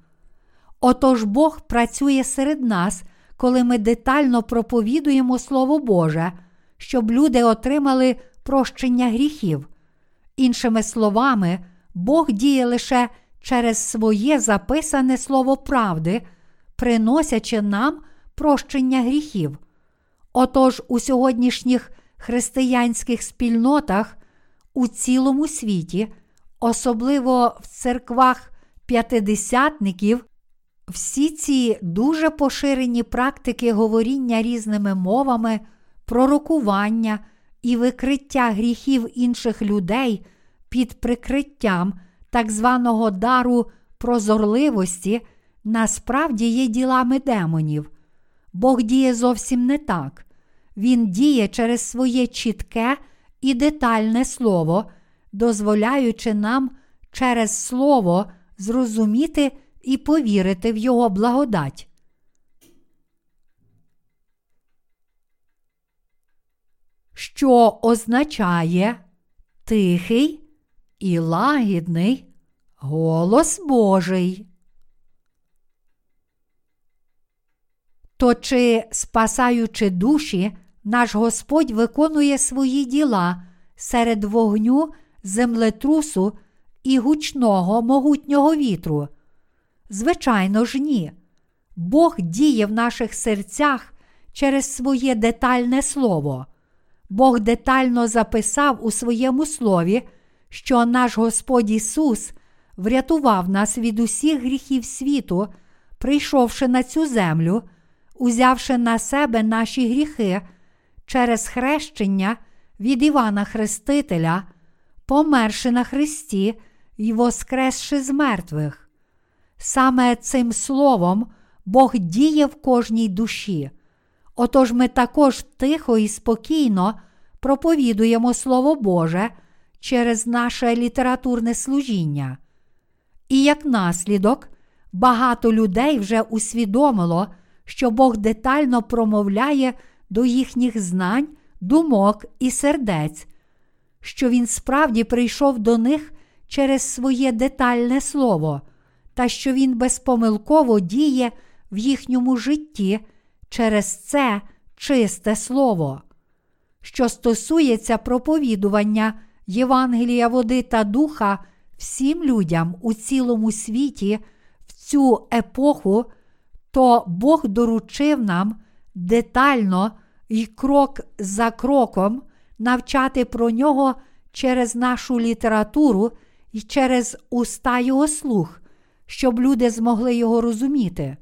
Отож Бог працює серед нас, коли ми детально проповідуємо Слово Боже, щоб люди отримали прощення гріхів. Іншими словами, Бог діє лише через своє записане слово правди, приносячи нам прощення гріхів. Отож, у сьогоднішніх християнських спільнотах у цілому світі, особливо в церквах п'ятидесятників, всі ці дуже поширені практики говоріння різними мовами, пророкування і викриття гріхів інших людей під прикриттям так званого дару прозорливості насправді є ділами демонів. Бог діє зовсім не так. Він діє через своє чітке і детальне слово, дозволяючи нам через слово зрозуміти і повірити в Його благодать. Що означає тихий і лагідний голос Божий. То чи, спасаючи душі, наш Господь виконує свої діла серед вогню, землетрусу і гучного могутнього вітру? Звичайно ж, ні. Бог діє в наших серцях через своє детальне слово. Бог детально записав у своєму слові, що наш Господь Ісус врятував нас від усіх гріхів світу, прийшовши на цю землю, узявши на себе наші гріхи через хрещення від Івана Хрестителя, померши на Христі і воскресши з мертвих. Саме цим словом Бог діє в кожній душі. Отож ми також тихо і спокійно проповідуємо Слово Боже через наше літературне служіння. І як наслідок, багато людей вже усвідомило, що Бог детально промовляє до їхніх знань, думок і сердець, що Він справді прийшов до них через своє детальне слово, та що Він безпомилково діє в їхньому житті через це чисте слово. Що стосується проповідування Євангелія води та духа всім людям у цілому світі в цю епоху, то Бог доручив нам детально і крок за кроком навчати про нього через нашу літературу і через уста його слух, щоб люди змогли його розуміти.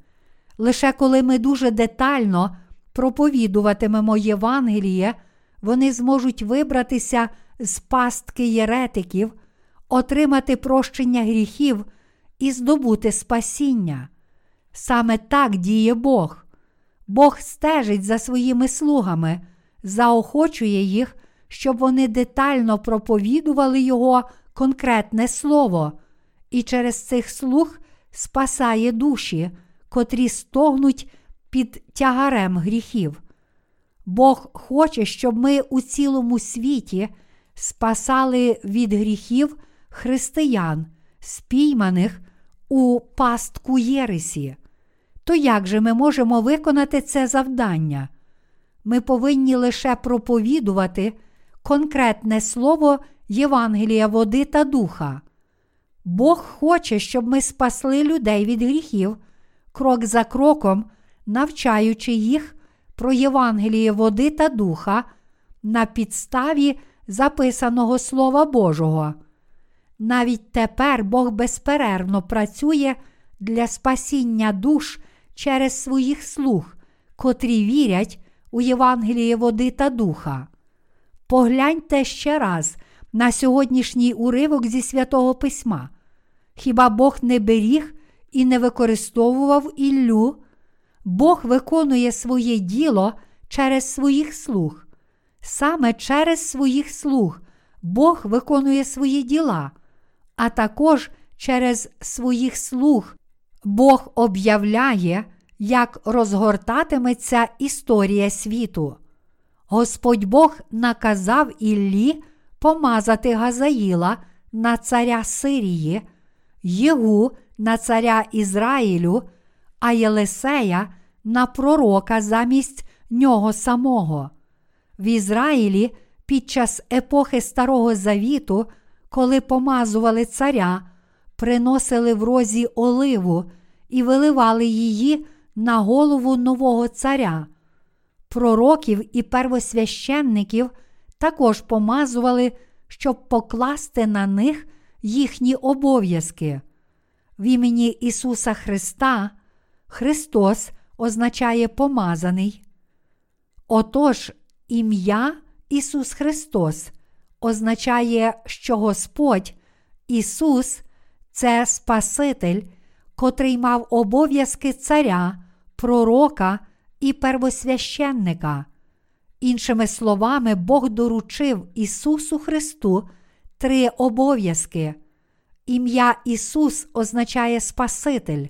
Лише коли ми дуже детально проповідуватимемо Євангеліє, вони зможуть вибратися з пастки єретиків, отримати прощення гріхів і здобути спасіння. Саме так діє Бог. Бог стежить за своїми слугами, заохочує їх, щоб вони детально проповідували Його конкретне слово, і через цих слуг спасає душі, котрі стогнуть під тягарем гріхів. Бог хоче, щоб ми у цілому світі спасали від гріхів християн, спійманих у пастку Єресі. То як же ми можемо виконати це завдання? Ми повинні лише проповідувати конкретне слово Євангелія води та духа. Бог хоче, щоб ми спасли людей від гріхів, крок за кроком, навчаючи їх про Євангеліє води та духа на підставі записаного Слова Божого. Навіть тепер Бог безперервно працює для спасіння душ через своїх слуг, котрі вірять у Євангеліє води та духа. Погляньте ще раз на сьогоднішній уривок зі святого Письма. Хіба Бог не беріг і не використовував Іллю? Бог виконує своє діло через своїх слуг. Саме через своїх слуг Бог виконує свої діла, а також через своїх слуг Бог об'являє як розгортатиметься історія світу. Господь Бог наказав Іллі помазати Газаїла на царя Сирії, Єгу на царя Ізраїлю, а Єлисея на пророка замість нього самого. В Ізраїлі під час епохи Старого Завіту, коли помазували царя, приносили в розі оливу і виливали її на голову нового царя. Пророків і первосвященників також помазували, щоб покласти на них їхні обов'язки. В імені Ісуса Христа Христос означає помазаний. Отож, ім'я Ісус Христос означає, що Господь Ісус це Спаситель, котрий мав обов'язки царя, пророка і первосвященника. Іншими словами, Бог доручив Ісусу Христу три обов'язки. Ім'я Ісус означає Спаситель,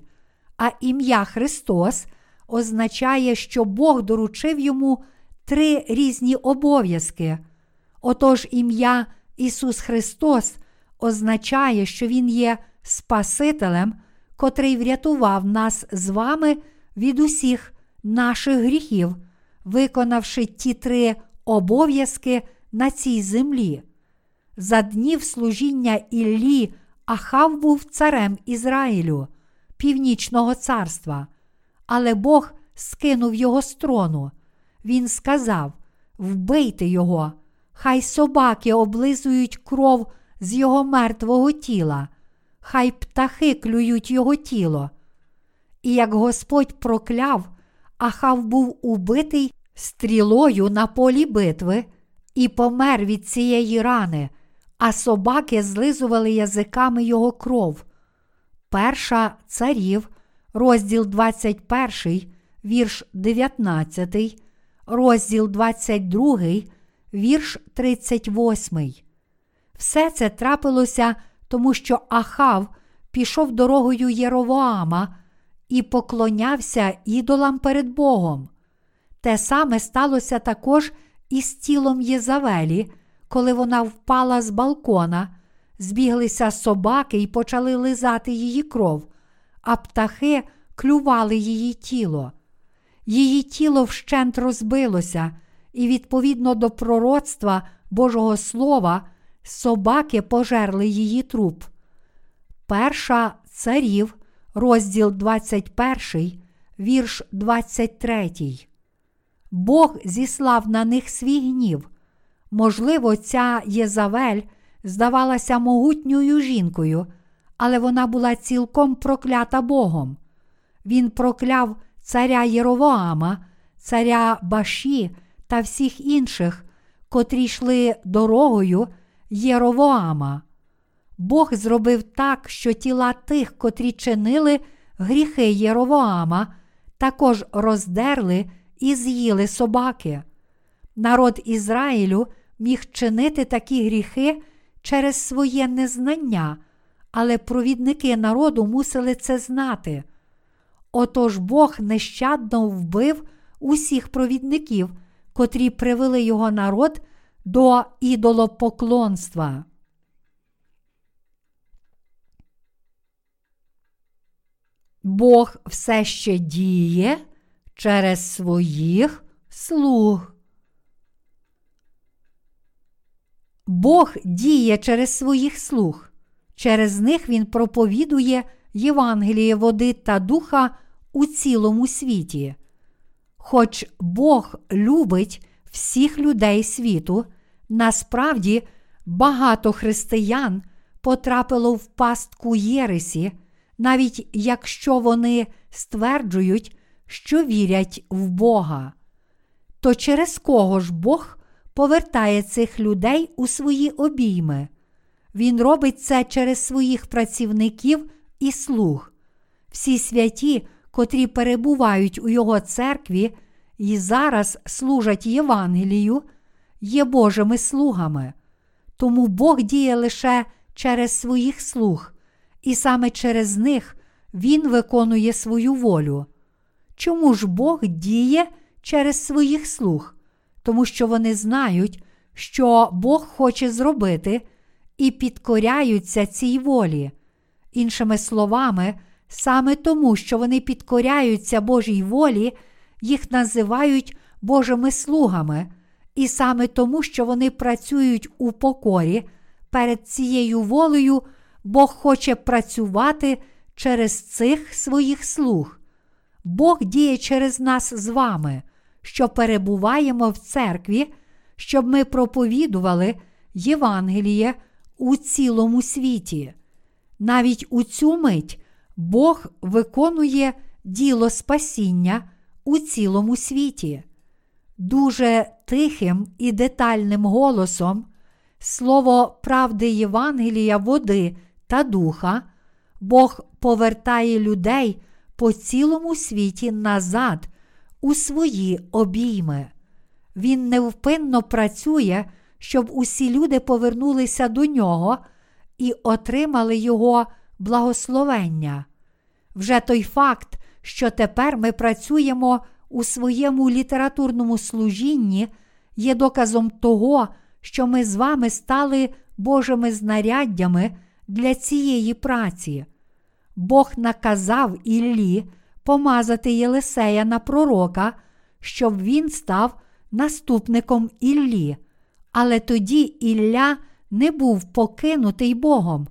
а ім'я Христос означає, що Бог доручив йому три різні обов'язки. Отож, ім'я Ісус Христос означає, що Він є Спасителем, котрий врятував нас з вами від усіх наших гріхів, виконавши ті три обов'язки на цій землі. За днів служіння Іллі Ахав був царем Ізраїлю, Північного царства, але Бог скинув його з трону. Він сказав: Вбийте його, хай собаки облизують кров з його мертвого тіла, хай птахи клюють його тіло. І як Господь прокляв, Ахав був убитий стрілою на полі битви і помер від цієї рани, а собаки злизували язиками його кров. Перша царів, розділ 21, вірш 19, розділ 22, вірш 38. Все це трапилося, тому що Ахав пішов дорогою Єровоама і поклонявся ідолам перед Богом. Те саме сталося також із тілом Єзавелі, коли вона впала з балкона, збіглися собаки і почали лизати її кров, а птахи клювали її тіло. Її тіло вщент розбилося, і відповідно до пророцтва Божого Слова, собаки пожерли її труп. Перша царів, розділ 21, вірш 23. Бог зіслав на них свій гнів. Можливо, ця Єзавель здавалася могутньою жінкою, але вона була цілком проклята Богом. Він прокляв царя Єровоама, царя Баші та всіх інших, котрі йшли дорогою Єровоама. Бог зробив так, що тіла тих, котрі чинили гріхи Єровоама, також роздерли і з'їли собаки. Народ Ізраїлю міг чинити такі гріхи через своє незнання, але провідники народу мусили це знати. Отож Бог нещадно вбив усіх провідників, котрі привели його народ до ідолопоклонства. Бог все ще діє через своїх слуг. Бог діє через своїх слуг. Через них Він проповідує Євангеліє води та духа у цілому світі. Хоч Бог любить всіх людей світу, насправді багато християн потрапило в пастку Єресі, навіть якщо вони стверджують, що вірять в Бога. То через кого ж Бог повертає цих людей у свої обійми? Він робить це через своїх працівників і слуг. Всі святі, котрі перебувають у Його церкві і зараз служать Євангелію, є Божими слугами. Тому Бог діє лише через своїх слуг, і саме через них Він виконує свою волю. чому ж Бог діє через своїх слуг? Тому що вони знають, що Бог хоче зробити, і підкоряються цій волі. Іншими словами, саме тому, що вони підкоряються Божій волі, їх називають Божими слугами, і саме тому, що вони працюють у покорі перед цією волею, Бог хоче працювати через цих своїх слуг. Бог діє через нас з вами, що перебуваємо в церкві, щоб ми проповідували Євангеліє у цілому світі. Навіть у цю мить Бог виконує діло спасіння у цілому світі. Дуже тихим і детальним голосом слово правди Євангелія, води та духа, Бог повертає людей по цілому світі назад у свої обійми. Він невпинно працює, щоб усі люди повернулися до нього і отримали Його благословення. Вже той факт, що тепер ми працюємо у своєму літературному служінні, є доказом того, що ми з вами стали Божими знаряддями для цієї праці. Бог наказав Іллі помазати Єлисея на пророка, щоб він став наступником Іллі. Але тоді Ілля не був покинутий Богом,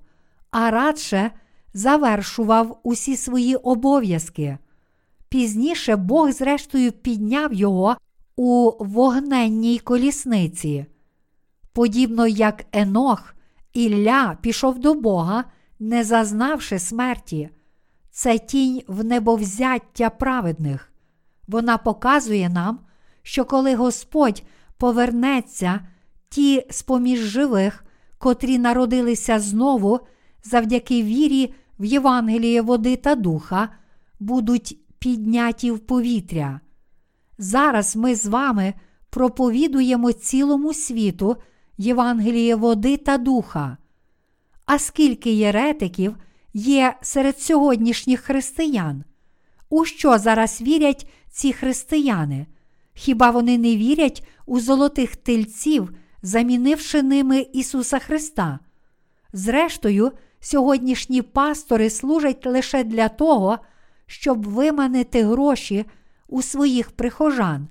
а радше завершував усі свої обов'язки. Пізніше Бог, зрештою, підняв його у вогненній колісниці. Подібно як Енох, Ілля пішов до Бога, не зазнавши смерті. Це тінь в небовзяття праведних. Вона показує нам, що коли Господь повернеться, ті з поміж живих, котрі народилися знову завдяки вірі в Євангеліє води та духа, будуть підняті в повітря. Зараз ми з вами проповідуємо цілому світу Євангеліє води та духа. А скільки єретиків є серед сьогоднішніх християн? У що зараз вірять ці християни? Хіба вони не вірять у золотих тельців, замінивши ними Ісуса Христа? Зрештою, сьогоднішні пастори служать лише для того, щоб виманити гроші у своїх прихожан.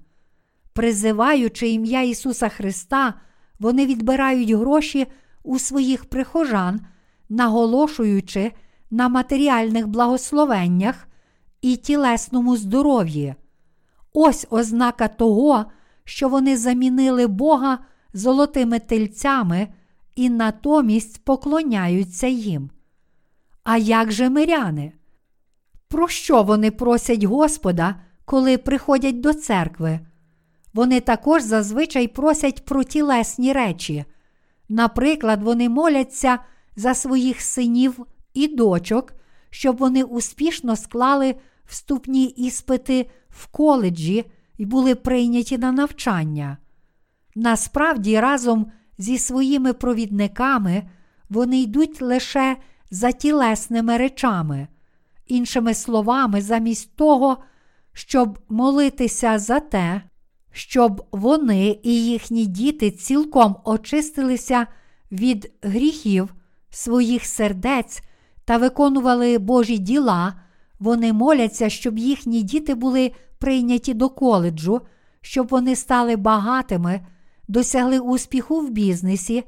Призиваючи ім'я Ісуса Христа, вони відбирають гроші у своїх прихожан, наголошуючи на матеріальних благословеннях і тілесному здоров'ї. Ось ознака того, що вони замінили Бога золотими тельцями і натомість поклоняються їм. А як же миряни? Про що вони просять Господа, коли приходять до церкви? Вони також зазвичай просять про тілесні речі. Наприклад, вони моляться за своїх синів і дочок, щоб вони успішно склали вступні іспити в коледжі і були прийняті на навчання. Насправді, разом зі своїми провідниками вони йдуть лише за тілесними речами. Іншими словами, замість того, щоб молитися за те, щоб вони і їхні діти цілком очистилися від гріхів своїх сердець та виконували Божі діла, вони моляться, щоб їхні діти були прийняті до коледжу, щоб вони стали багатими, досягли успіху в бізнесі,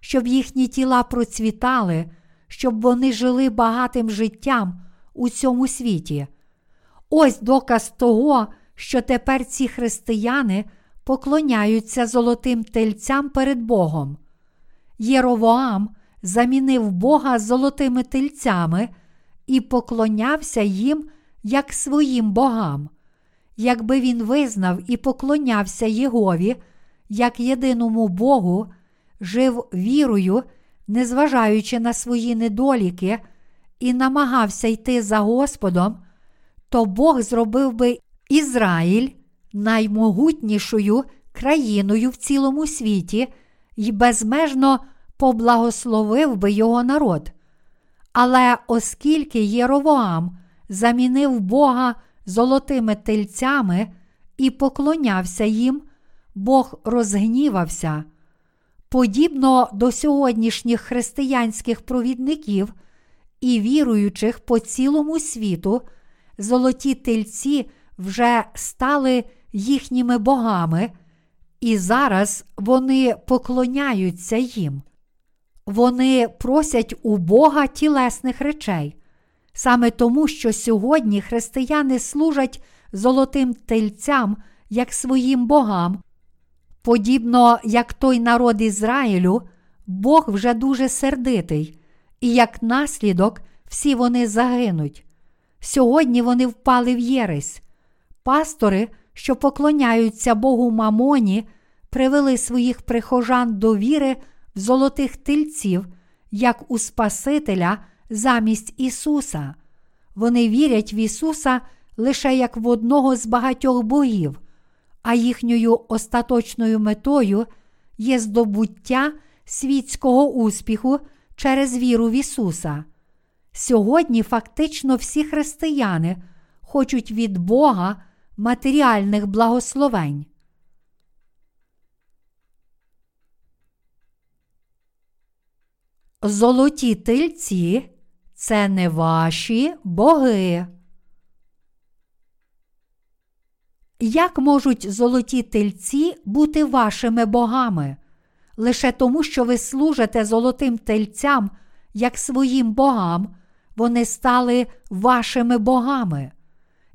щоб їхні тіла процвітали, щоб вони жили багатим життям у цьому світі. Ось доказ того, що тепер ці християни поклоняються золотим тельцям перед Богом. Єровоам замінив Бога золотими тельцями і поклонявся їм як своїм богам. Якби він визнав і поклонявся Єгові як єдиному Богу, жив вірою, незважаючи на свої недоліки, і намагався йти за Господом, то Бог зробив би Ізраїль наймогутнішою країною в цілому світі і безмежно поблагословив би його народ. Але оскільки Єровоам замінив Бога золотими тельцями і поклонявся їм, Бог розгнівався. Подібно до сьогоднішніх християнських провідників і віруючих по цілому світу, золоті тельці вже стали їхніми богами, і зараз вони поклоняються їм. Вони просять у Бога тілесних речей. Саме тому, що сьогодні християни служать золотим тельцям як своїм богам. Подібно як той народ Ізраїлю, Бог вже дуже сердитий, і як наслідок всі вони загинуть. Сьогодні вони впали в єресь. Пастори, що поклоняються Богу Мамоні, привели своїх прихожан до віри в золотих тельців, як у Спасителя замість Ісуса. Вони вірять в Ісуса лише як в одного з багатьох богів, а їхньою остаточною метою є здобуття світського успіху через віру в Ісуса. Сьогодні фактично всі християни хочуть від Бога матеріальних благословень. Золоті тильці це не ваші боги. Як можуть золоті тельці бути вашими богами? Лише тому, що ви служите золотим тельцям, як своїм богам, вони стали вашими богами.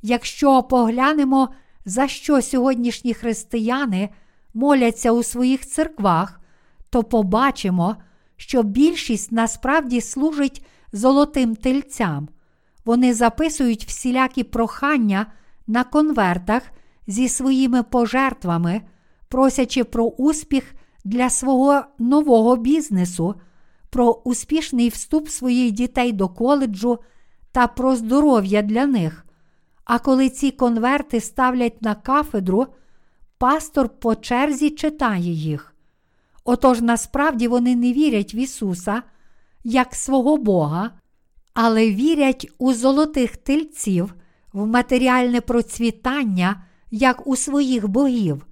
Якщо поглянемо, за що сьогоднішні християни моляться у своїх церквах, то побачимо, що більшість насправді служить золотим тельцям. Вони записують всілякі прохання на конвертах зі своїми пожертвами, просячи про успіх для свого нового бізнесу, про успішний вступ своїх дітей до коледжу та про здоров'я для них. А коли ці конверти ставлять на кафедру, пастор по черзі читає їх. Отож насправді вони не вірять в Ісуса як свого Бога, але вірять у золотих тельців, в матеріальне процвітання, як у своїх богів.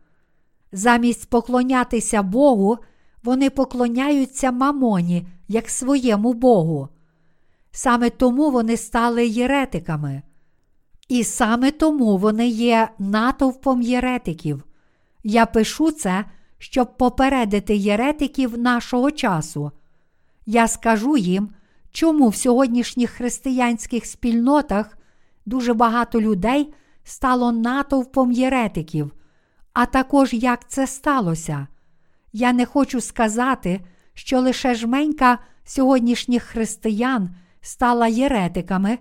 Замість поклонятися Богу, вони поклоняються мамоні як своєму Богу. Саме тому вони стали єретиками. І саме тому вони є натовпом єретиків. Я пишу це, щоб попередити єретиків нашого часу. Я скажу їм, чому в сьогоднішніх християнських спільнотах дуже багато людей стало натовпом єретиків, а також як це сталося. Я не хочу сказати, що лише жменька сьогоднішніх християн стала єретиками,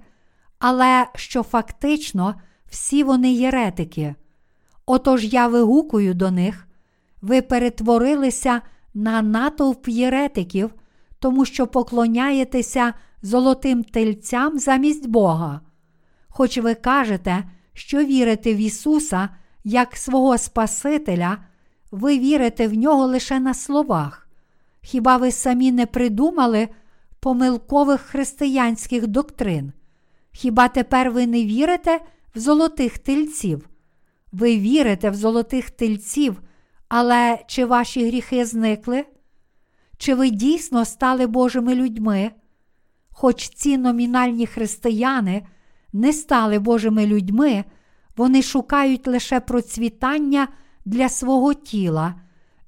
але що фактично всі вони єретики. Отож я вигукую до них, ви перетворилися на натовп єретиків, тому що поклоняєтеся золотим тельцям замість Бога. Хоч ви кажете, що вірите в Ісуса як свого Спасителя, ви вірите в нього лише на словах. Хіба ви самі не придумали помилкових християнських доктрин? Хіба тепер ви не вірите в золотих тельців? Ви вірите в золотих тельців, але чи ваші гріхи зникли? Чи ви дійсно стали Божими людьми? Хоч ці номінальні християни не стали Божими людьми, вони шукають лише процвітання для свого тіла,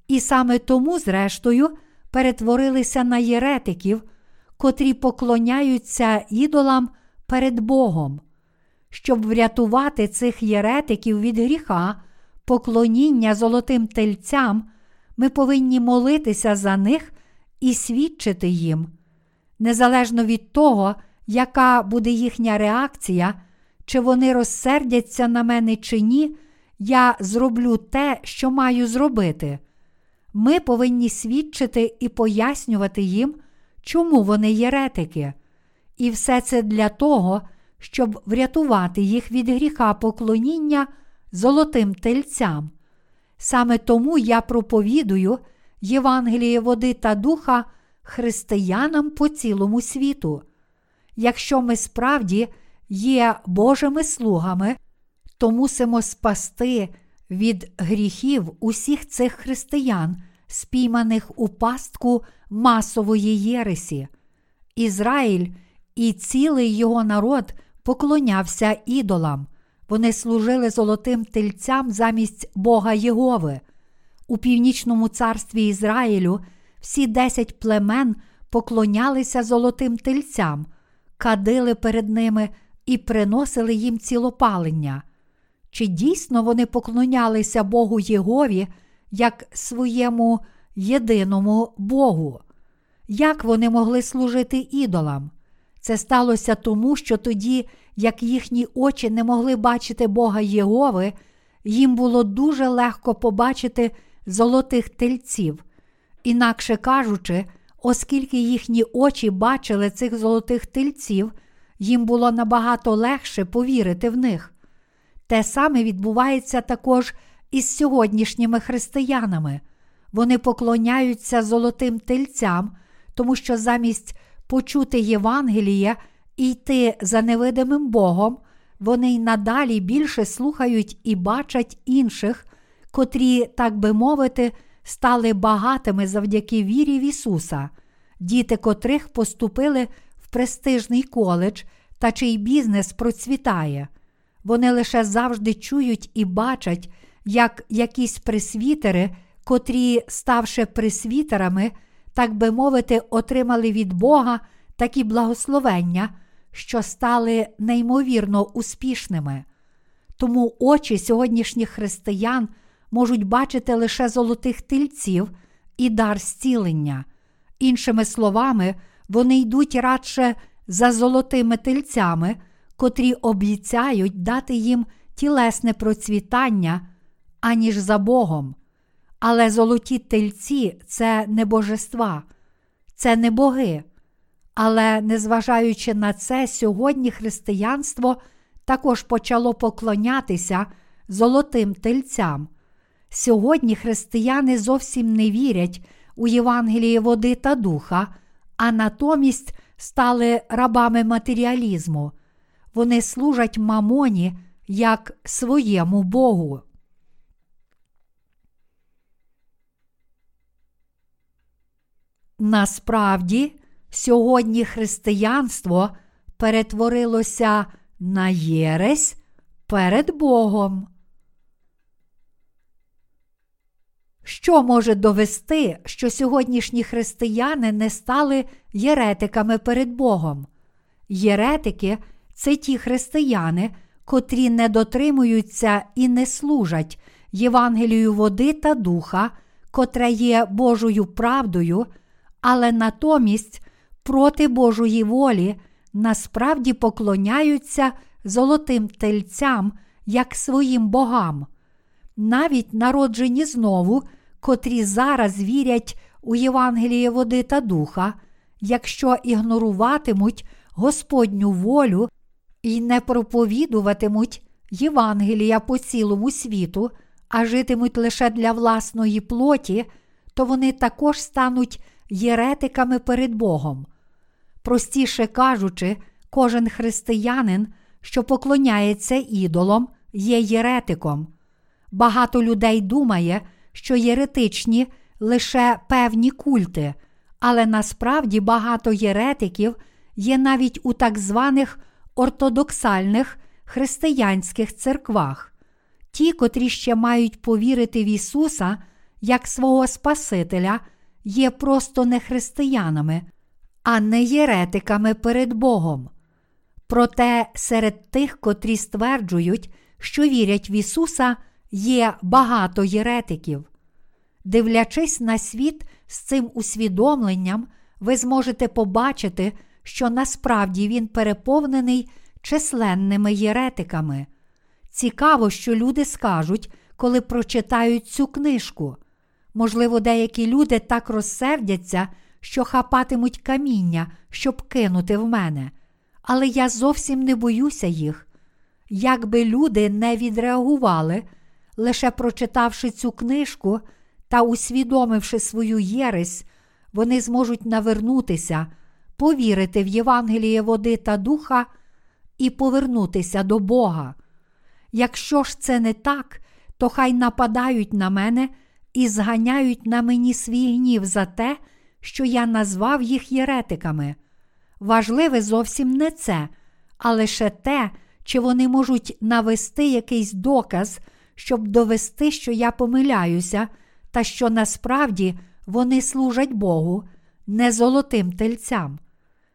і саме тому, зрештою, перетворилися на єретиків, котрі поклоняються ідолам перед Богом. Щоб врятувати цих єретиків від гріха, поклоніння золотим тельцям, ми повинні молитися за них і свідчити їм. Незалежно від того, яка буде їхня реакція, чи вони розсердяться на мене чи ні, я зроблю те, що маю зробити. Ми повинні свідчити і пояснювати їм, чому вони єретики. І все це для того, щоб врятувати їх від гріха поклоніння золотим тельцям. Саме тому я проповідую Євангеліє води та духа християнам по цілому світу. Якщо ми справді є Божими слугами, то мусимо спасти від гріхів усіх цих християн, спійманих у пастку масової єресі. Ізраїль і цілий його народ поклонявся ідолам. Вони служили золотим тельцям замість Бога Єгови. У північному царстві Ізраїлю всі десять племен поклонялися золотим тельцям, кадили перед ними і приносили їм цілопалення. Чи дійсно вони поклонялися Богу Єгові як своєму єдиному Богу? Як вони могли служити ідолам? Це сталося тому, що тоді, як їхні очі не могли бачити Бога Єгови, їм було дуже легко побачити золотих тельців. Інакше кажучи, оскільки їхні очі бачили цих золотих тельців, їм було набагато легше повірити в них. Те саме відбувається також із сьогоднішніми християнами. Вони поклоняються золотим тельцям, тому що замість почути Євангеліє і йти за невидимим Богом, вони й надалі більше слухають і бачать інших, котрі, так би мовити, стали багатими завдяки вірі в Ісуса, діти котрих поступили в престижний коледж та чий бізнес процвітає. Вони лише завжди чують і бачать, як якісь присвітери, котрі, ставши присвітерами, так би мовити, отримали від Бога такі благословення, що стали неймовірно успішними. Тому очі сьогоднішніх християн можуть бачити лише золотих тильців і дар зцілення. Іншими словами, вони йдуть радше за золотими тельцями, котрі обіцяють дати їм тілесне процвітання, аніж за Богом. Але золоті тельці це не божества, це не боги. Але, незважаючи на це, сьогодні християнство також почало поклонятися золотим тельцям. Сьогодні християни зовсім не вірять у Євангеліє води та духа, а натомість стали рабами матеріалізму. Вони служать мамоні як своєму Богу. Насправді, сьогодні християнство перетворилося на єресь перед Богом. Що може довести, що сьогоднішні християни не стали єретиками перед Богом? Єретики це ті християни, котрі не дотримуються і не служать Євангелію води та духа, котре є Божою правдою, але натомість проти Божої волі насправді поклоняються золотим тельцям як своїм богам. Навіть народжені знову, котрі зараз вірять у Євангеліє води та духа, якщо ігноруватимуть Господню волю і не проповідуватимуть Євангелія по цілому світу, а житимуть лише для власної плоті, то вони також стануть єретиками перед Богом. Простіше кажучи, кожен християнин, що поклоняється ідолам, є єретиком. Багато людей думає, що єретичні лише певні культи, але насправді багато єретиків є навіть у так званих ортодоксальних християнських церквах. Ті, котрі ще мають повірити в Ісуса як свого Спасителя, є просто не християнами, а не єретиками перед Богом. Проте серед тих, котрі стверджують, що вірять в Ісуса, є багато єретиків. Дивлячись на світ з цим усвідомленням, ви зможете побачити, що насправді він переповнений численними єретиками. Цікаво, що люди скажуть, коли прочитають цю книжку. Можливо, деякі люди так розсердяться, що хапатимуть каміння, щоб кинути в мене. Але я зовсім не боюся їх. Якби люди не відреагували, лише прочитавши цю книжку та усвідомивши свою єресь, вони зможуть навернутися, повірити в Євангеліє води та духа і повернутися до Бога. Якщо ж це не так, то хай нападають на мене і зганяють на мені свій гнів за те, що я назвав їх єретиками. Важливе зовсім не це, а лише те, чи вони можуть навести якийсь доказ, щоб довести, що я помиляюся, та що насправді вони служать Богу, не золотим тельцям.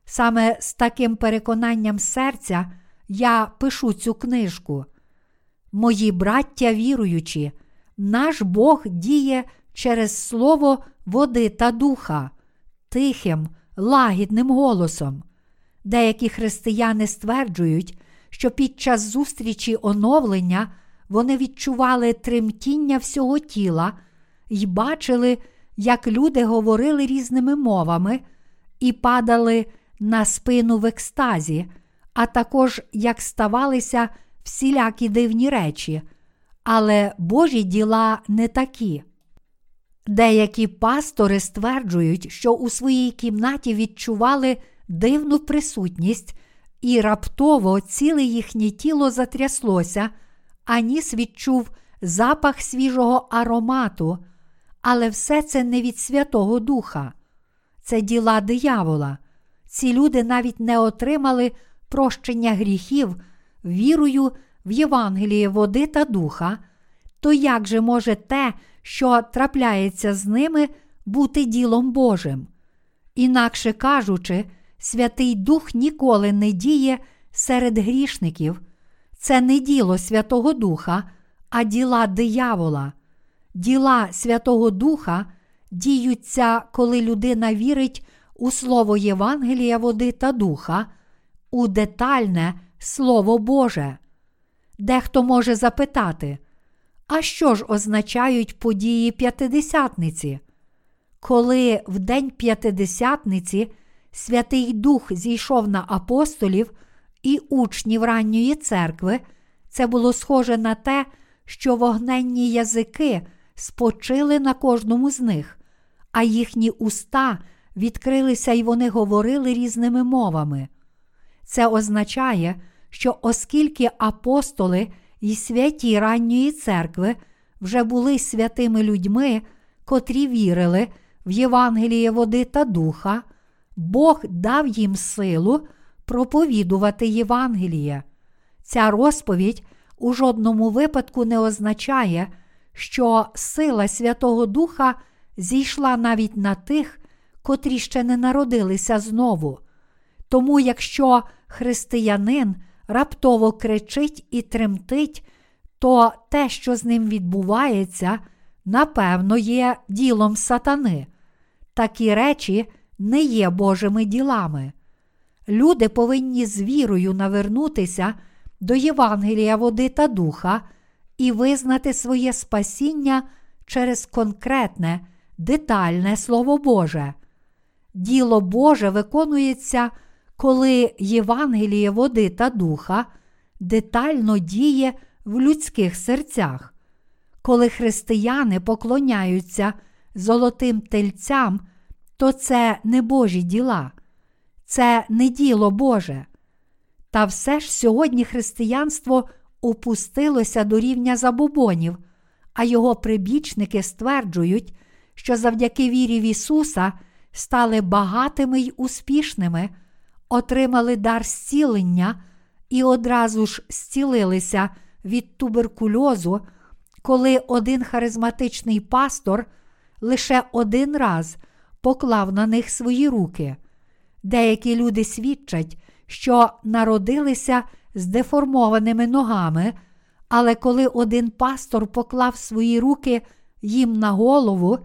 Саме з таким переконанням серця я пишу цю книжку. Мої браття віруючі, наш Бог діє через слово води та духа, тихим, лагідним голосом. Деякі християни стверджують, що під час зустрічі оновлення вони відчували тремтіння всього тіла і бачили, як люди говорили різними мовами і падали на спину в екстазі, а також як ставалися всілякі дивні речі, але Божі діла не такі. Деякі пастори стверджують, що у своїй кімнаті відчували дивну присутність, і раптово ціле їхнє тіло затряслося, а ніс відчув запах свіжого аромату, але все це не від Святого Духа, це діла диявола. Ці люди навіть не отримали прощення гріхів вірою в Євангеліє води та духа, то як же може те, що трапляється з ними, бути ділом Божим? Інакше кажучи, Святий Дух ніколи не діє серед грішників, це не діло Святого Духа, а діла диявола. Діла Святого Духа діються, коли людина вірить у слово Євангелія води та духа, у детальне Слово Боже. Дехто може запитати, а що ж означають події п'ятидесятниці? Коли в день п'ятидесятниці Святий Дух зійшов на апостолів і учнів ранньої церкви, це було схоже на те, що вогненні язики спочили на кожному з них, а їхні уста відкрилися і вони говорили різними мовами. Це означає, що оскільки апостоли і святі ранньої церкви вже були святими людьми, котрі вірили в Євангеліє води та духа, Бог дав їм силу проповідувати Євангеліє. Ця розповідь у жодному випадку не означає, що сила Святого Духа зійшла навіть на тих, котрі ще не народилися знову. Тому, якщо християнин раптово кричить і тремтить, то те, що з ним відбувається, напевно, є ділом сатани. Такі речі не є Божими ділами. Люди повинні з вірою навернутися до Євангелія води та духа і визнати своє спасіння через конкретне, детальне Слово Боже. Діло Боже виконується, коли Євангеліє води та духа детально діє в людських серцях, коли християни поклоняються золотим тельцям, то це не Божі діла, це не діло Боже. Та все ж сьогодні християнство опустилося до рівня забобонів, а його прибічники стверджують, що завдяки вірі в Ісуса стали багатими й успішними, отримали дар зцілення і одразу ж зцілилися від туберкульозу, коли один харизматичний пастор лише один раз поклав на них свої руки. Деякі люди свідчать, що народилися з деформованими ногами, але коли один пастор поклав свої руки їм на голову,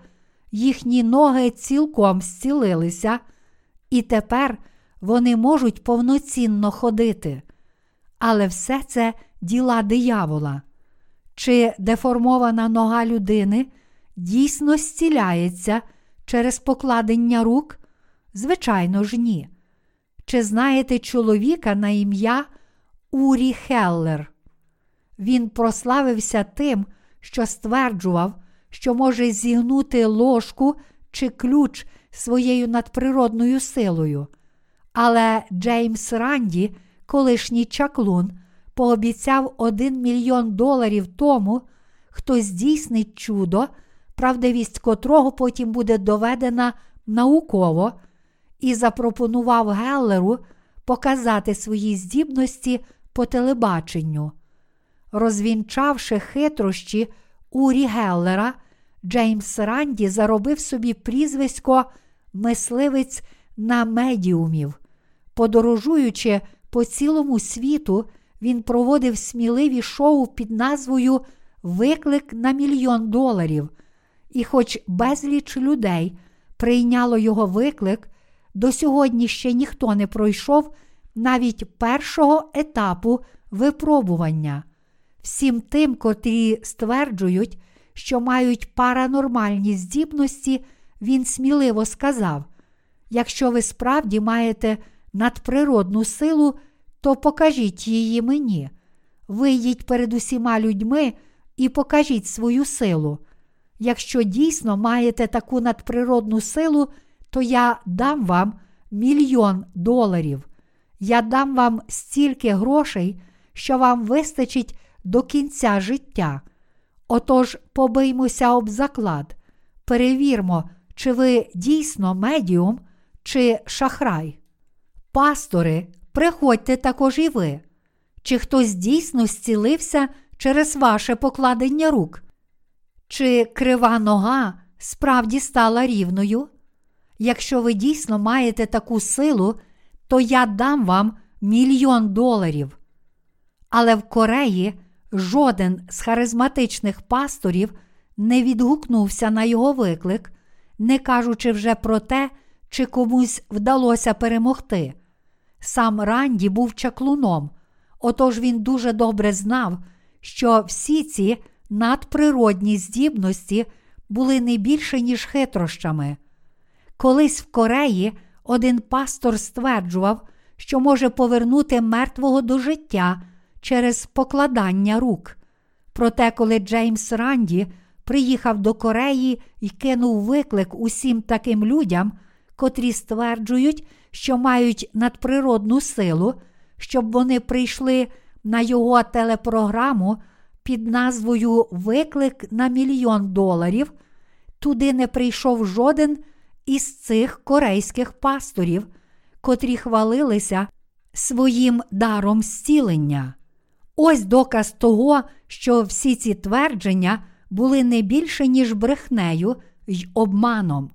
їхні ноги цілком зцілилися, і тепер вони можуть повноцінно ходити. Але все це діла диявола. Чи деформована нога людини дійсно зціляється через покладення рук? Звичайно ж, ні. Чи знаєте чоловіка на ім'я Урі Хеллер? Він прославився тим, що стверджував, що може зігнути ложку чи ключ своєю надприродною силою. Але Джеймс Ранді, колишній чаклун, пообіцяв один мільйон доларів тому, хто здійснить чудо, правдивість котрого потім буде доведена науково, і запропонував Геллеру показати свої здібності по телебаченню. Розвінчавши хитрощі Урі Геллера, Джеймс Ранді заробив собі прізвисько мисливець на медіумів. Подорожуючи по цілому світу, він проводив сміливі шоу під назвою Виклик на мільйон доларів. І, хоч безліч людей прийняло його виклик, до сьогодні ще ніхто не пройшов навіть першого етапу випробування. Всім тим, котрі стверджують, що мають паранормальні здібності, він сміливо сказав: якщо ви справді маєте надприродну силу, то покажіть її мені. Вийдіть перед усіма людьми і покажіть свою силу. Якщо дійсно маєте таку надприродну силу, то я дам вам мільйон доларів. Я дам вам стільки грошей, що вам вистачить до кінця життя. Отож, побиймося об заклад, перевірмо, чи ви дійсно медіум, чи шахрай. Пастори, приходьте також і ви. Чи хтось дійсно зцілився через ваше покладення рук? Чи крива нога справді стала рівною? Якщо ви дійсно маєте таку силу, то я дам вам мільйон доларів. Але в Кореї жоден з харизматичних пасторів не відгукнувся на його виклик, не кажучи вже про те, чи комусь вдалося перемогти. Сам Ранді був чаклуном, отож він дуже добре знав, що всі ці надприродні здібності були не більше, ніж хитрощами. Колись в Кореї один пастор стверджував, що може повернути мертвого до життя через покладання рук. Проте, коли Джеймс Ранді приїхав до Кореї і кинув виклик усім таким людям, котрі стверджують, що мають надприродну силу, щоб вони прийшли на його телепрограму під назвою Виклик на мільйон доларів, туди не прийшов жоден із цих корейських пасторів, котрі хвалилися своїм даром зцілення. Ось доказ того, що всі ці твердження були не більше, ніж брехнею й обманом.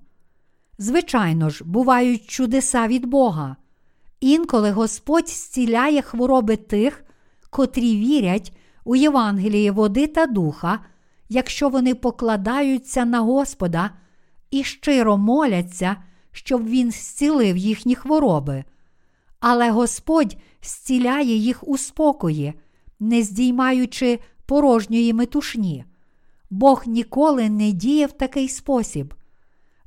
Звичайно ж, бувають чудеса від Бога. Інколи Господь зціляє хвороби тих, котрі вірять у Євангеліє води та духа, якщо вони покладаються на Господа і щиро моляться, щоб Він зцілив їхні хвороби. Але Господь зціляє їх у спокої, не здіймаючи порожньої метушні. Бог ніколи не діє в такий спосіб.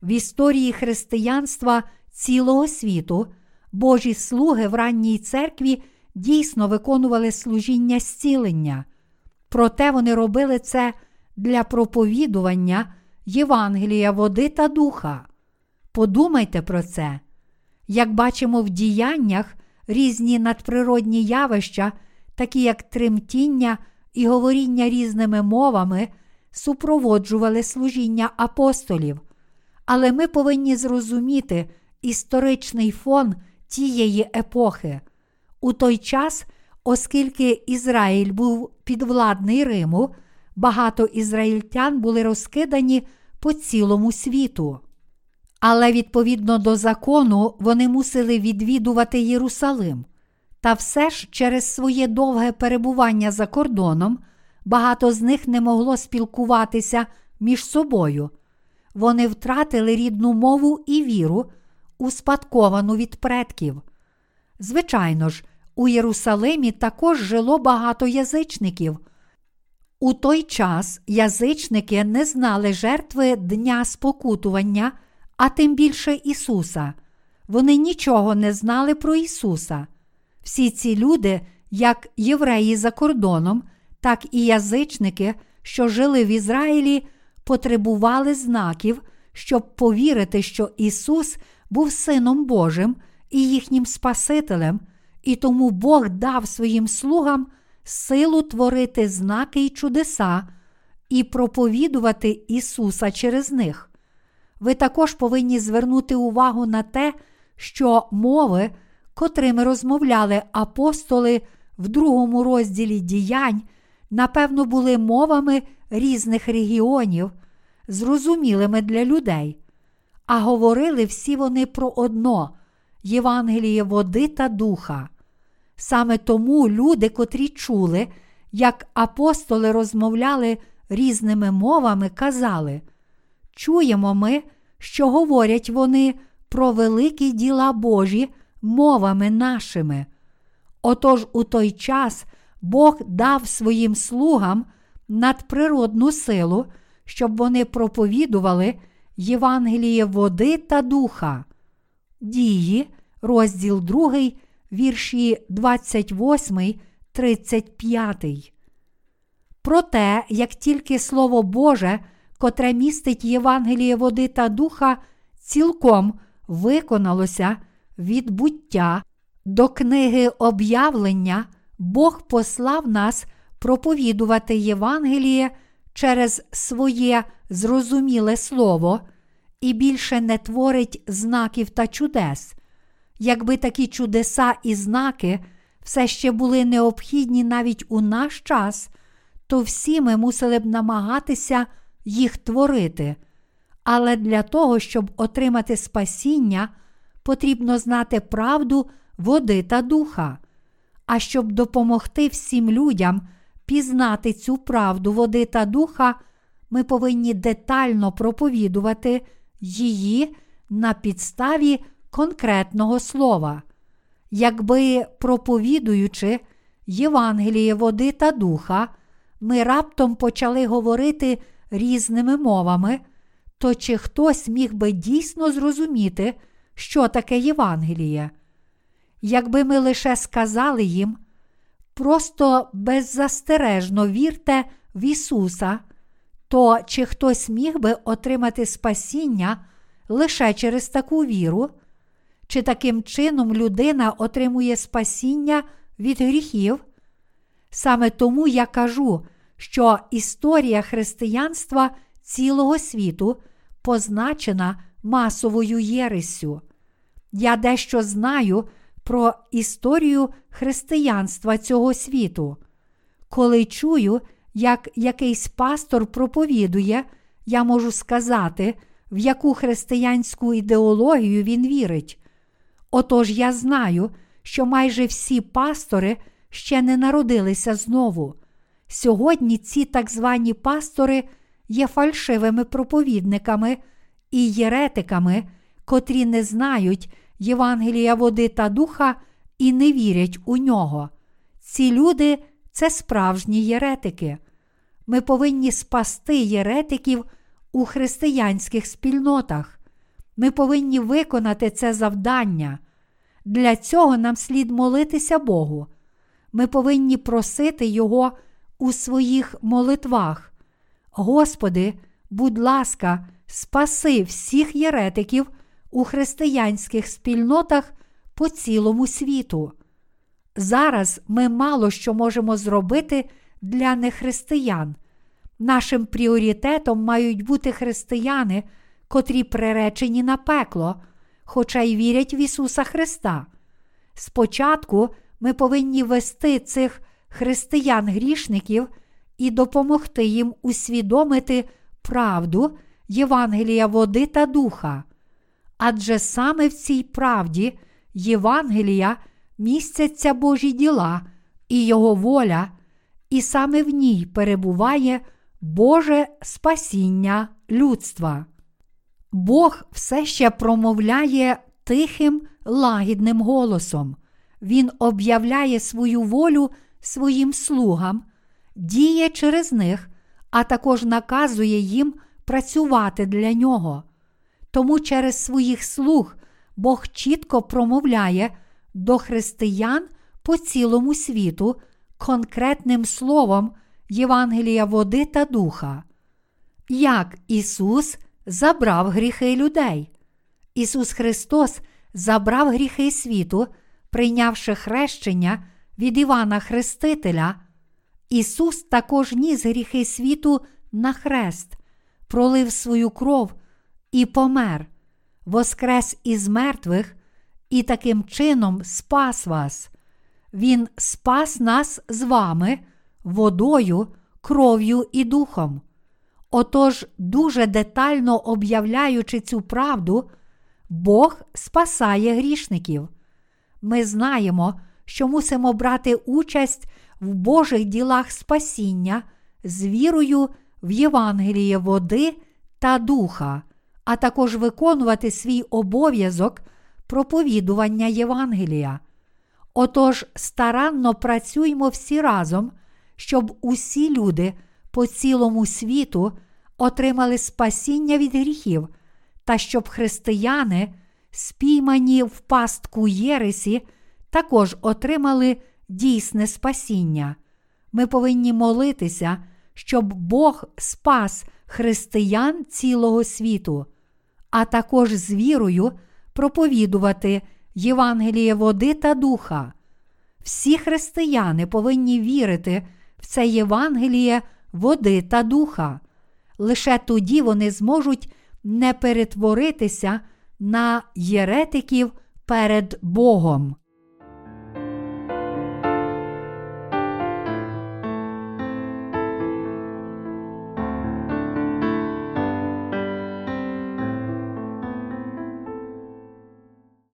В історії християнства цілого світу Божі слуги в ранній церкві дійсно виконували служіння зцілення, проте вони робили це для проповідування Євангелія, води та духа. Подумайте про це. Як бачимо в діяннях різні надприродні явища, такі як тремтіння і говоріння різними мовами, супроводжували служіння апостолів. Але ми повинні зрозуміти історичний фон тієї епохи. У той час, оскільки Ізраїль був підвладний Риму, багато ізраїльтян були розкидані по цілому світу. Але відповідно до закону вони мусили відвідувати Єрусалим. Та все ж через своє довге перебування за кордоном багато з них не могло спілкуватися між собою. Вони втратили рідну мову і віру, успадковану від предків. Звичайно ж, у Єрусалимі також жило багато язичників. У той час язичники не знали жертви Дня спокутування, а тим більше Ісуса. Вони нічого не знали про Ісуса. Всі ці люди, як євреї за кордоном, так і язичники, що жили в Ізраїлі, потребували знаків, щоб повірити, що Ісус був Сином Божим і їхнім Спасителем, і тому Бог дав своїм слугам силу творити знаки й чудеса і проповідувати Ісуса через них. Ви також повинні звернути увагу на те, що мови, котрими розмовляли апостоли в другому розділі діянь, напевно, були мовами різних регіонів, зрозумілими для людей, а говорили всі вони про одно Євангеліє води та духа. Саме тому люди, котрі чули, як апостоли розмовляли різними мовами, казали, чуємо ми, що говорять вони про великі діла Божі мовами нашими. Отож у той час Бог дав своїм слугам надприродну силу, щоб вони проповідували Євангеліє води та духа. Дії, розділ 2, вірші 28, 35. Проте, як тільки Слово Боже, котре містить Євангеліє води та духа, цілком виконалося від буття до книги об'явлення, Бог послав нас проповідувати Євангеліє через своє зрозуміле слово і більше не творить знаків та чудес. Якби такі чудеса і знаки все ще були необхідні навіть у наш час, то всі ми мусили б намагатися їх творити. Але для того, щоб отримати спасіння, потрібно знати правду води та духа. А щоб допомогти всім людям пізнати цю правду води та духа, ми повинні детально проповідувати її на підставі конкретного слова. Якби проповідуючи Євангеліє води та духа, ми раптом почали говорити різними мовами, то чи хтось міг би дійсно зрозуміти, що таке Євангеліє? Якби ми лише сказали їм, просто беззастережно вірте в Ісуса, то чи хтось міг би отримати спасіння лише через таку віру? Чи таким чином людина отримує спасіння від гріхів? Саме тому я кажу, що історія християнства цілого світу позначена масовою єресю. Я дещо знаю про історію християнства цього світу. Коли чую, як якийсь пастор проповідує, я можу сказати, в яку християнську ідеологію він вірить. Отож я знаю, що майже всі пастори ще не народилися знову. Сьогодні ці так звані пастори є фальшивими проповідниками і єретиками, котрі не знають Євангелія води та духа і не вірять у нього. Ці люди це справжні єретики. Ми повинні спасти єретиків у християнських спільнотах. Ми повинні виконати це завдання. Для цього нам слід молитися Богу. Ми повинні просити Його у своїх молитвах. Господи, будь ласка, спаси всіх єретиків у християнських спільнотах по цілому світу. Зараз ми мало що можемо зробити для нехристиян. Нашим пріоритетом мають бути християни, котрі приречені на пекло, хоча й вірять в Ісуса Христа. Спочатку ми повинні вести цих християн-грішників і допомогти їм усвідомити правду Євангелія води та духа. Адже саме в цій правді Євангелія містяться Божі діла і Його воля, і саме в ній перебуває Боже спасіння людства. Бог все ще промовляє тихим, лагідним голосом. Він об'являє свою волю своїм слугам, діє через них, а також наказує їм працювати для нього. Тому через своїх слуг Бог чітко промовляє до християн по цілому світу конкретним словом Євангелія води та духа. Як Ісус забрав гріхи людей. Ісус Христос забрав гріхи світу, прийнявши хрещення від Івана Хрестителя, Ісус також ніс гріхи світу на хрест, пролив свою кров і помер, воскрес із мертвих і таким чином спас вас. Він спас нас з вами водою, кров'ю і духом. Отож, дуже детально об'являючи цю правду, Бог спасає грішників. Ми знаємо, що мусимо брати участь в Божих ділах спасіння з вірою в Євангеліє води та духа, а також виконувати свій обов'язок проповідування Євангелія. Отож, старанно працюймо всі разом, щоб усі люди по цілому світу отримали спасіння від гріхів, та щоб християни, спіймані в пастку Єресі, також отримали дійсне спасіння. Ми повинні молитися, щоб Бог спас християн цілого світу, а також з вірою проповідувати Євангеліє води та духа. Всі християни повинні вірити в це Євангеліє води та духа. Лише тоді вони зможуть не перетворитися на єретиків перед Богом.